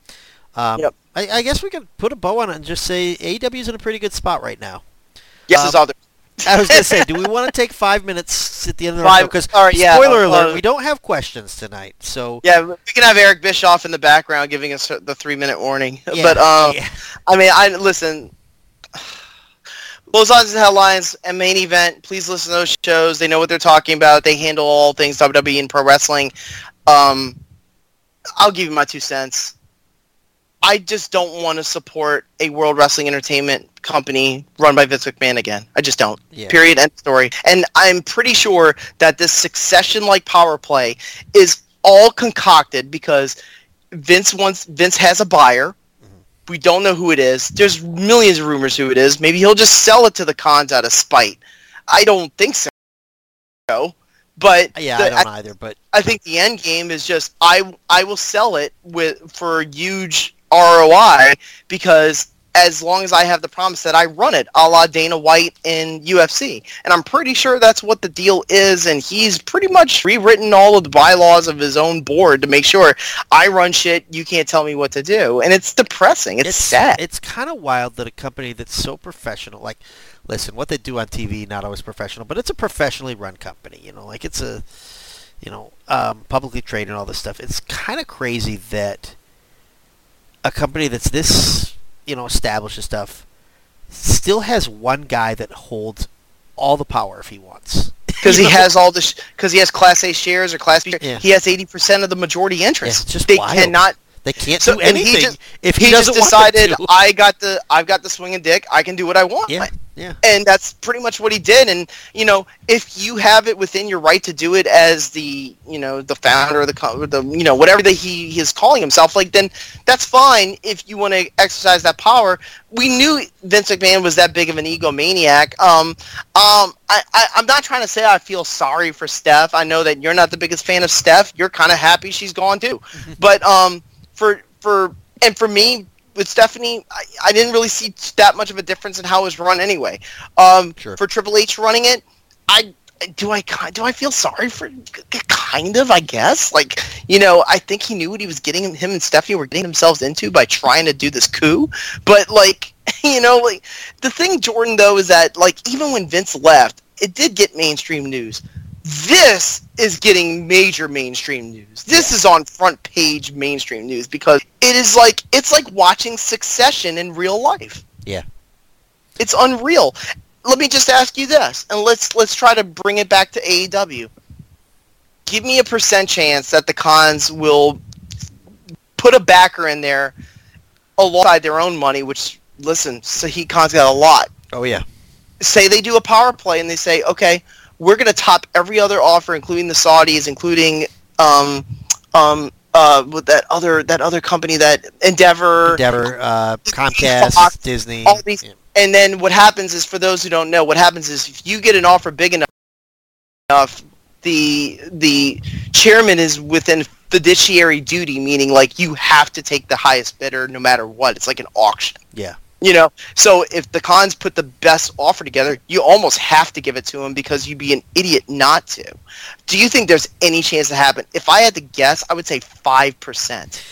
Um, Yep. I, I guess we could put a bow on it and just say AEW's in a pretty good spot right now. Yes, Um, is all there. I was going to say, do we want to take five minutes at the end of the Five- show? Because, all right, yeah, spoiler uh, alert, uh, we don't have questions tonight. So, Yeah, we can have Eric Bischoff in the background giving us the three minute warning. yeah, but um, yeah. I mean, I listen. Those odds and headlines and main event. Please listen to those shows. They know what they're talking about. They handle all things WWE and pro wrestling. Um, I'll give you my two cents. I just don't want to support a World Wrestling Entertainment company run by Vince McMahon again. I just don't. Yeah. Period. End story. And I'm pretty sure that this succession-like power play is all concocted because Vince wants Vince has a buyer. Mm-hmm. We don't know who it is. There's millions of rumors who it is. Maybe he'll just sell it to the Khans out of spite. I don't think so. But uh, Yeah, the- I don't either, but I think the end game is just I I will sell it with for huge ROI because as long as I have the promise that I run it, a la Dana White in UFC, and I'm pretty sure that's what the deal is. And he's pretty much rewritten all of the bylaws of his own board to make sure I run shit. You can't tell me what to do, and it's depressing. It's, sad. It's kind of wild that a company that's so professional, like, listen, what they do on TV not always professional, but it's a professionally run company. You know, like it's a, you know, um, publicly traded and all this stuff. It's kind of crazy that a company that's this, you know, established and stuff, still has one guy that holds all the power if he wants. because he has all the because he has Class A shares or Class B. Yeah. He has eighty percent of the majority interest. just they wild. cannot They can't So- do and he anything just- if he, he, doesn't just decided. I got the I've got the swinging dick. I can do what I want. yeah, yeah. And that's pretty much what he did. And you know, if you have it within your right to do it as the you know the founder of the the you know whatever that he, he is calling himself, like then that's fine. If you want to exercise that power, we knew Vince McMahon was that big of an egomaniac. Um, um, I, I I'm not trying to say I feel sorry for Steph. I know that you're not the biggest fan of Steph. You're kind of happy she's gone too. but um, for for and for me with Stephanie, I, I didn't really see that much of a difference in how it was run anyway. Um, Sure. For Triple H running it, I do I do I feel sorry for kind of I guess like you know I think he knew what he was getting him and Stephanie were getting themselves into by trying to do this coup, but like you know like the thing Jordan though is that like even when Vince left, it did get mainstream news. This is getting major mainstream news. This is on front page mainstream news because it is like it's like watching Succession in real life. Yeah. It's unreal. Let me just ask you this, and let's let's try to bring it back to AEW. Give me a percent chance that the Khans will put a backer in there alongside their own money, which listen, Shahid Khan's got a lot Oh yeah. say they do a power play and they say, okay, we're going to top every other offer, including the Saudis, including um, um, uh, with that other that other company that Endeavor. Endeavor, uh, Comcast, Fox, Disney. all these- yeah. And then what happens is, for those who don't know, what happens is if you get an offer big enough, enough the the chairman is within fiduciary duty, meaning like you have to take the highest bidder no matter what. It's like an auction. Yeah. You know, so if the Khans put the best offer together, you almost have to give it to him because you'd be an idiot not to. Do you think there's any chance to happen? If I had to guess, I would say five percent.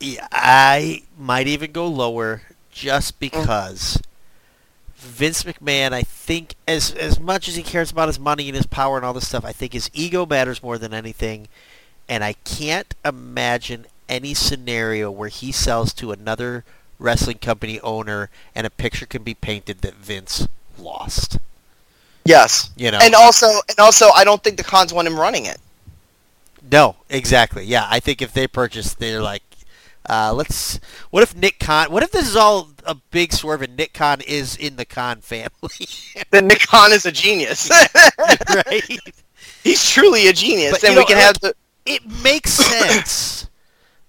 Yeah, I might even go lower just Mm. because Vince McMahon, I think, as as much as he cares about his money and his power and all this stuff, I think his ego matters more than anything. And I can't imagine any scenario where he sells to another wrestling company owner and a picture can be painted that Vince lost. Yes, You know. and also, and also, I don't think the Khans want him running it. No, exactly. Yeah, I think if they purchase, they're like, uh, let's. What if Nick Khan? What if this is all a big swerve and Nick Khan is in the Khan family? Then Nick Khan is a genius. right? He's truly a genius, But, and we know, can like- have the. It makes sense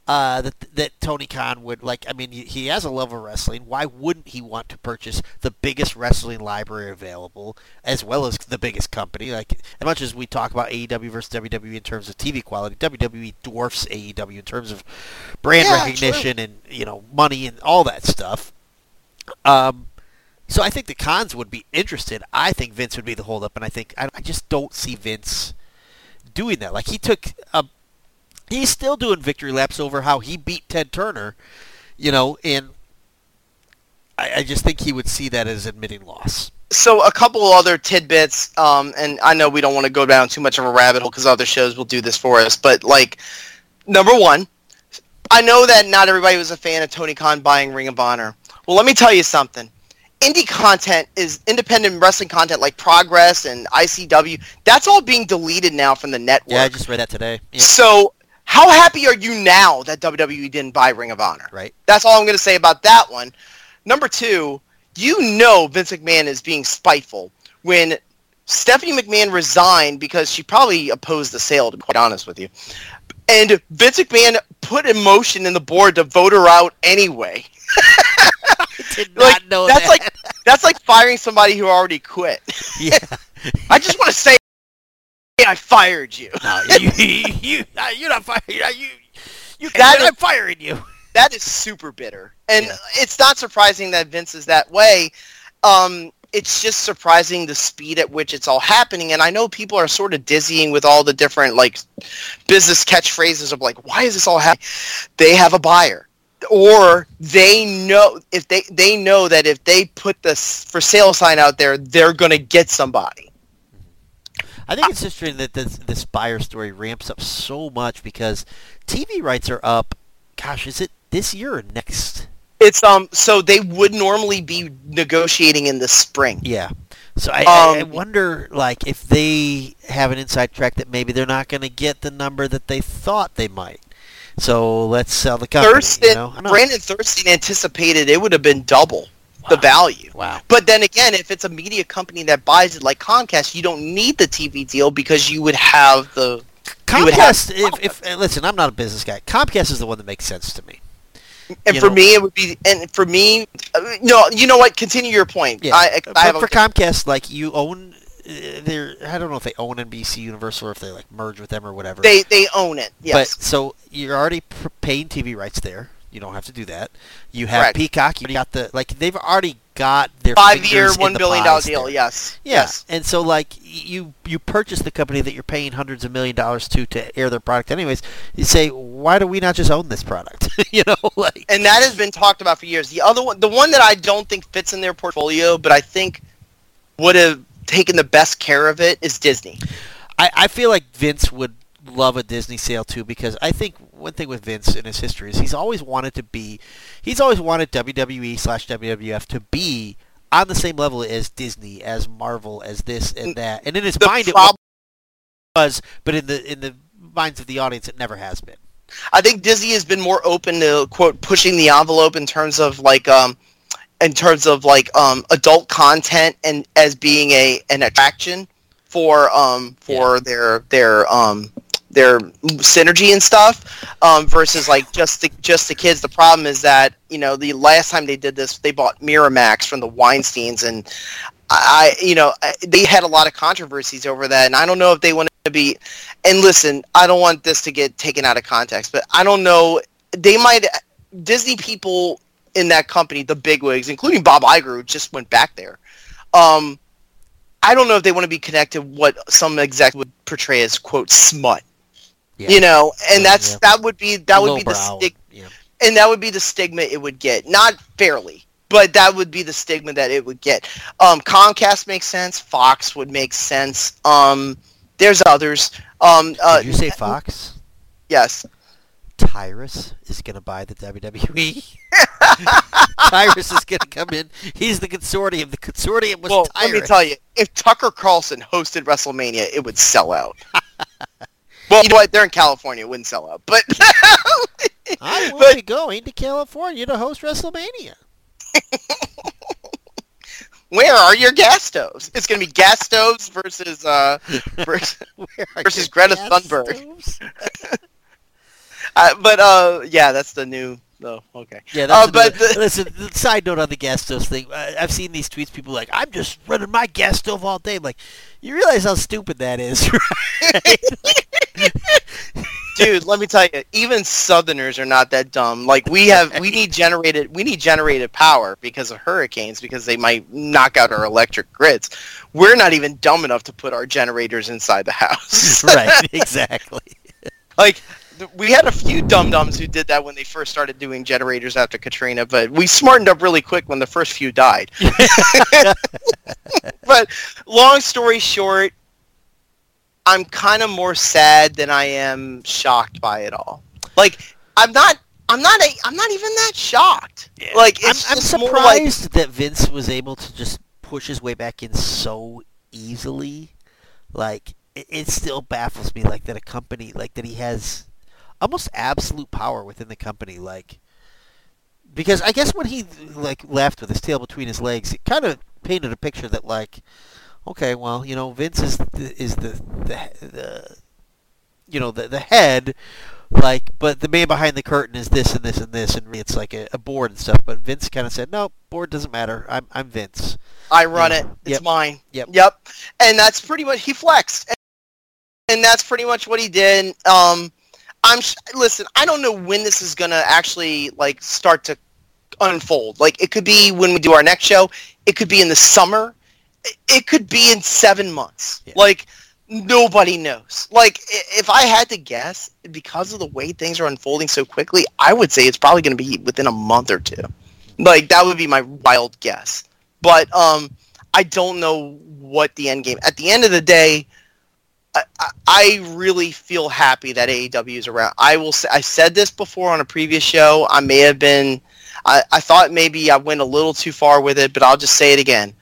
uh, that that Tony Khan would like. I mean, he, he has a love of wrestling. Why wouldn't he want to purchase the biggest wrestling library available, as well as the biggest company? Like as much as we talk about AEW versus WWE in terms of TV quality, WWE dwarfs AEW in terms of brand Yeah, recognition and you know money and all that stuff. Um, so I think the Khans would be interested. I think Vince would be the holdup, and I think I, I just don't see Vince doing that. Like he took a, he's still doing victory laps over how he beat Ted Turner, you know, and I, I just think he would see that as admitting loss. So a couple other tidbits, um, and I know we don't want to go down too much of a rabbit hole because other shows will do this for us. But like, number one, I know that not everybody was a fan of Tony Khan buying Ring of Honor. Well, let me tell you something. Indie content is independent wrestling content like Progress and ICW. That's all being deleted now from the network. Yeah, I just read that today. Yeah. So how happy are you now that WWE didn't buy Ring of Honor? Right. That's all I'm going to say about that one. Number two, you know Vince McMahon is being spiteful when Stephanie McMahon resigned because she probably opposed the sale, to be quite honest with you. And Vince McMahon put emotion in the board to vote her out anyway. I did not Like, know that's that. like that's like firing somebody who already quit. yeah. I just want to say I fired you. No, you, you, you're not fired. You, you, That is- I'm firing you. That is super bitter. And Yeah. it's not surprising that Vince is that way. Um, it's just surprising the speed at which it's all happening. And I know people are sort of dizzying with all the different like business catchphrases of like, why is this all happening? They have a buyer. Or they know if they they know that if they put the for sale sign out there, they're gonna get somebody. I think it's interesting that this, this buyer story ramps up so much because TV rights are up. Gosh, is it this year or next? It's um so they would normally be negotiating in the spring. Yeah. So I, I, I Um, wonder, like, if they have an inside track that maybe they're not going to get the number that they thought they might. So let's sell the company. Thurston, you know? I don't know. Brandon Thurston anticipated it would have been double the value. Wow. But then again, if it's a media company that buys it like Comcast, you don't need the TV deal because you would have the. Would have Comcast, if, if listen, I'm not a business guy. Comcast is the one that makes sense to me. And You for know. me, it would be. And for me, uh, no, you know what? Continue your point. Yeah, I, but I have for Comcast, like you own, uh, they're I don't know if they own NBC Universal or if they like merge with them or whatever. they they own it. Yes. But so you're already paying TV rights there. You don't have to do that. You have Correct. Peacock. You got the like they've already got their Five year, one billion dollar deal. there. Yes. Yeah, Yes. and so like you you purchase the company that you're paying hundreds of million dollars to to air their product anyways. You say why do we not just own this product? you know, like and that has been talked about for years. The other one, the one that I don't think fits in their portfolio, but I think would have taken the best care of it is Disney. I, I feel like Vince would love a Disney sale too because I think one thing with Vince in his history is he's always wanted to be he's always wanted WWE slash WWF to be on the same level as Disney, as Marvel, as this and that. And in his The mind it prob- was, but in the in the minds of the audience it never has been. I think Disney has been more open to quote pushing the envelope in terms of like um in terms of like um adult content and as being a an attraction for um for their their um their synergy and stuff um versus like just the just the kids. The problem is that you know the last time they did this they bought Miramax from the Weinsteins and I you know they had a lot of controversies over that and I don't know if they want to be and listen I don't want this to get taken out of context but I don't know they might Disney people in that company the bigwigs including Bob Iger just went back there um I don't know if they want to be connected what some exec would portray as quote smut Yeah. you know and Yeah, that's yeah. that would be that would be the stick yeah. and that would be the stigma it would get. Not fairly, but that would be the stigma that it would get. Um, Comcast makes sense. Fox would make sense. Um, there's others. Um, uh, Did you say Fox? yes. Tyrus is going to buy the WWE. Tyrus is going to come in. He's the consortium. The consortium was Well, Tyrus. let me tell you, if Tucker Carlson hosted WrestleMania, it would sell out. well, you know what? They're in California. It wouldn't sell out. But I will but- be going to California to host WrestleMania. where are your gas stoves? It's going to be gas stoves versus uh, versus, Versus Greta Thunberg. uh, but uh, yeah, that's the new. Oh, okay. Yeah, that's Uh, but the- listen. The side note on the gas stove thing. I've seen these tweets. People like, I'm just running my gas stove all day. I'm like, you realize how stupid that is, right? dude let me tell you even southerners are not that dumb like we have we need generated we need generated power because of hurricanes because they might knock out our electric grids we're not even dumb enough to put our generators inside the house right. Exactly. like th- we had a few dum dums who did that when they first started doing generators after Katrina, but we smartened up really quick when the first few died. but long story short, I'm kind of more sad than I am shocked by it all. Like I'm not, I'm not, a, I'm not even that shocked. Like I'm, it's I'm more like surprised that Vince was able to just push his way back in so easily. Like it, it still baffles me, like that a company like that he has almost absolute power within the company. Like, because I guess when he like left with his tail between his legs, it kind of painted a picture that like, okay, well, you know, Vince is the, is the the, the you know the the head like but the man behind the curtain is this and this and this and it's like a, a board and stuff but vince kind of said no board doesn't matter i'm i'm vince I run Yeah. it. It's Yep. mine. Yep. Yep. And that's pretty much he flexed, and, and that's pretty much what he did. Um, I'm sh- listen. I don't know when this is gonna actually like start to unfold. Like it could be when we do our next show. It could be in the summer. It, it could be in seven months. Yeah. Like nobody knows. Like if I had to guess, because of the way things are unfolding so quickly, I would say it's probably going to be within a month or two. Like that would be my wild guess. But um, I don't know what the end game. At the end of the day, I, really feel happy that AEW is around. I will. Say, I said this before on a previous show. I may have been. I, I thought maybe I went a little too far with it, but I'll just say it again.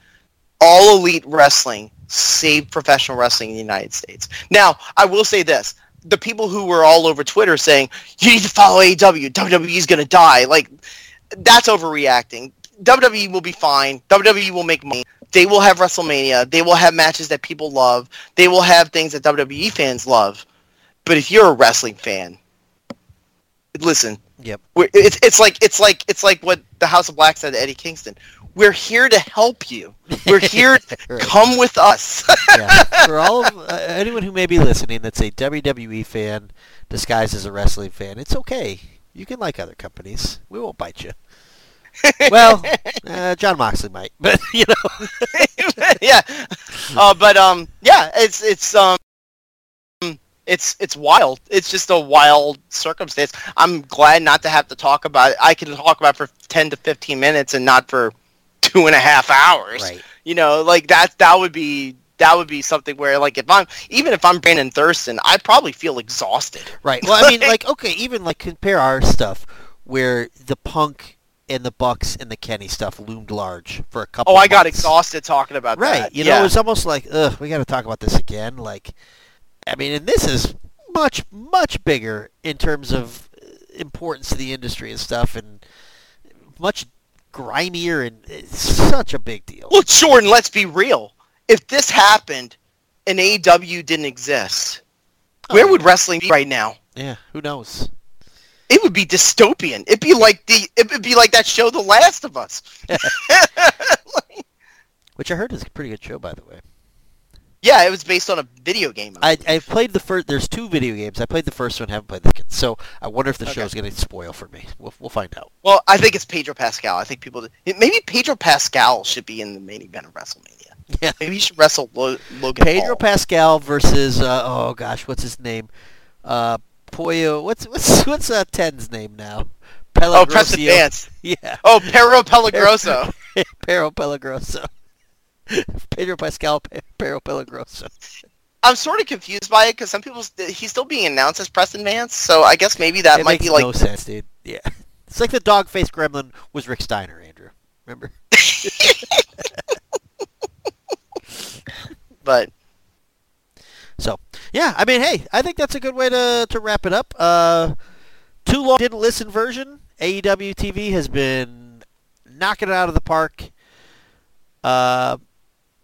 All elite wrestling saved professional wrestling in the United States. Now, I will say this. The people who were all over Twitter saying, you need to follow AEW, WWE is going to die, like, that's overreacting. WWE will be fine. WWE will make money. They will have WrestleMania. They will have matches that people love. They will have things that WWE fans love. But if you're a wrestling fan, listen, yep it's it's like it's like it's like what the House of Black said to Eddie Kingston. We're here to help you. We're here. Right. Come with us. yeah. For all of uh, anyone who may be listening that's a WWE fan disguised as a wrestling fan, it's okay. You can like other companies. We won't bite you. well, uh, Jon Moxley might, but you know, yeah. Uh, but um, yeah, it's it's um, it's it's wild. It's just a wild circumstance. I'm glad not to have to talk about it. I can talk about it for ten to fifteen minutes and not for two and a half hours. right? You know, like that that would be that would be something where like if I'm even if I'm Brandon Thurston, I'd probably feel exhausted. Right. Well, I mean, like, okay, even like compare our stuff where the Punk and the Bucks and the Kenny stuff loomed large for a couple. Oh, I got exhausted talking about Right. that. You yeah. know, was almost like, ugh, we got to talk about this again. Like, I mean, and this is much, much bigger in terms of uh, importance to the industry and stuff, and much grimier, and it's such a big deal. Well, Jordan, let's be real. If this happened and AEW didn't exist, where Oh, would wrestling be right now? Yeah. Who knows? It would be dystopian. It'd be like the it would be like that show The Last of Us. Which I heard is a pretty good show, by the way. yeah, it was based on a video game. I I played the first. There's two video games. I played the first one. Haven't played the second. So I wonder if the Okay. show's going to spoil for me. We'll we'll find out. well, I think it's Pedro Pascal. I think people maybe Pedro Pascal should be in the main event of WrestleMania. Yeah. Maybe he should wrestle Lo- Logan Pedro Paul. Pascal versus uh, oh gosh, what's his name? Uh, Pollo. What's what's what's uh, Ten's name now? oh, Preston Pelagrosio. Vance. Yeah, Oh, Perro Peligroso. Perro Peligroso. Pedro Pascal, Pe- Perro Peligroso. I'm sort of confused by it because some people he's still being announced as Preston Vance, so I guess maybe that it might be like no sense, dude. Yeah, it's like the dog-faced gremlin was Rick Steiner, Andrew. Remember? but So yeah, I mean, hey, I think that's a good way to to wrap it up. Uh, too long didn't listen version. AEW TV has been knocking it out of the park. Uh,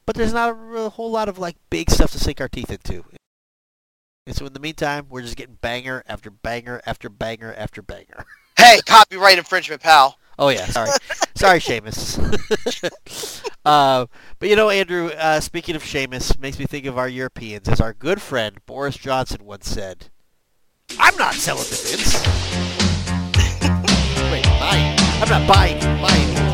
but there's not a real whole lot of like big stuff to sink our teeth into. And so in the meantime, we're just getting banger after banger after banger after banger. hey, copyright infringement, pal. Oh yeah, sorry, sorry, Sheamus. uh, but you know, Andrew. Uh, speaking of Sheamus, makes me think of our Europeans, as our good friend Boris Johnson once said, "I'm not selling to Vince. Wait, buying? I'm not buying. Buying.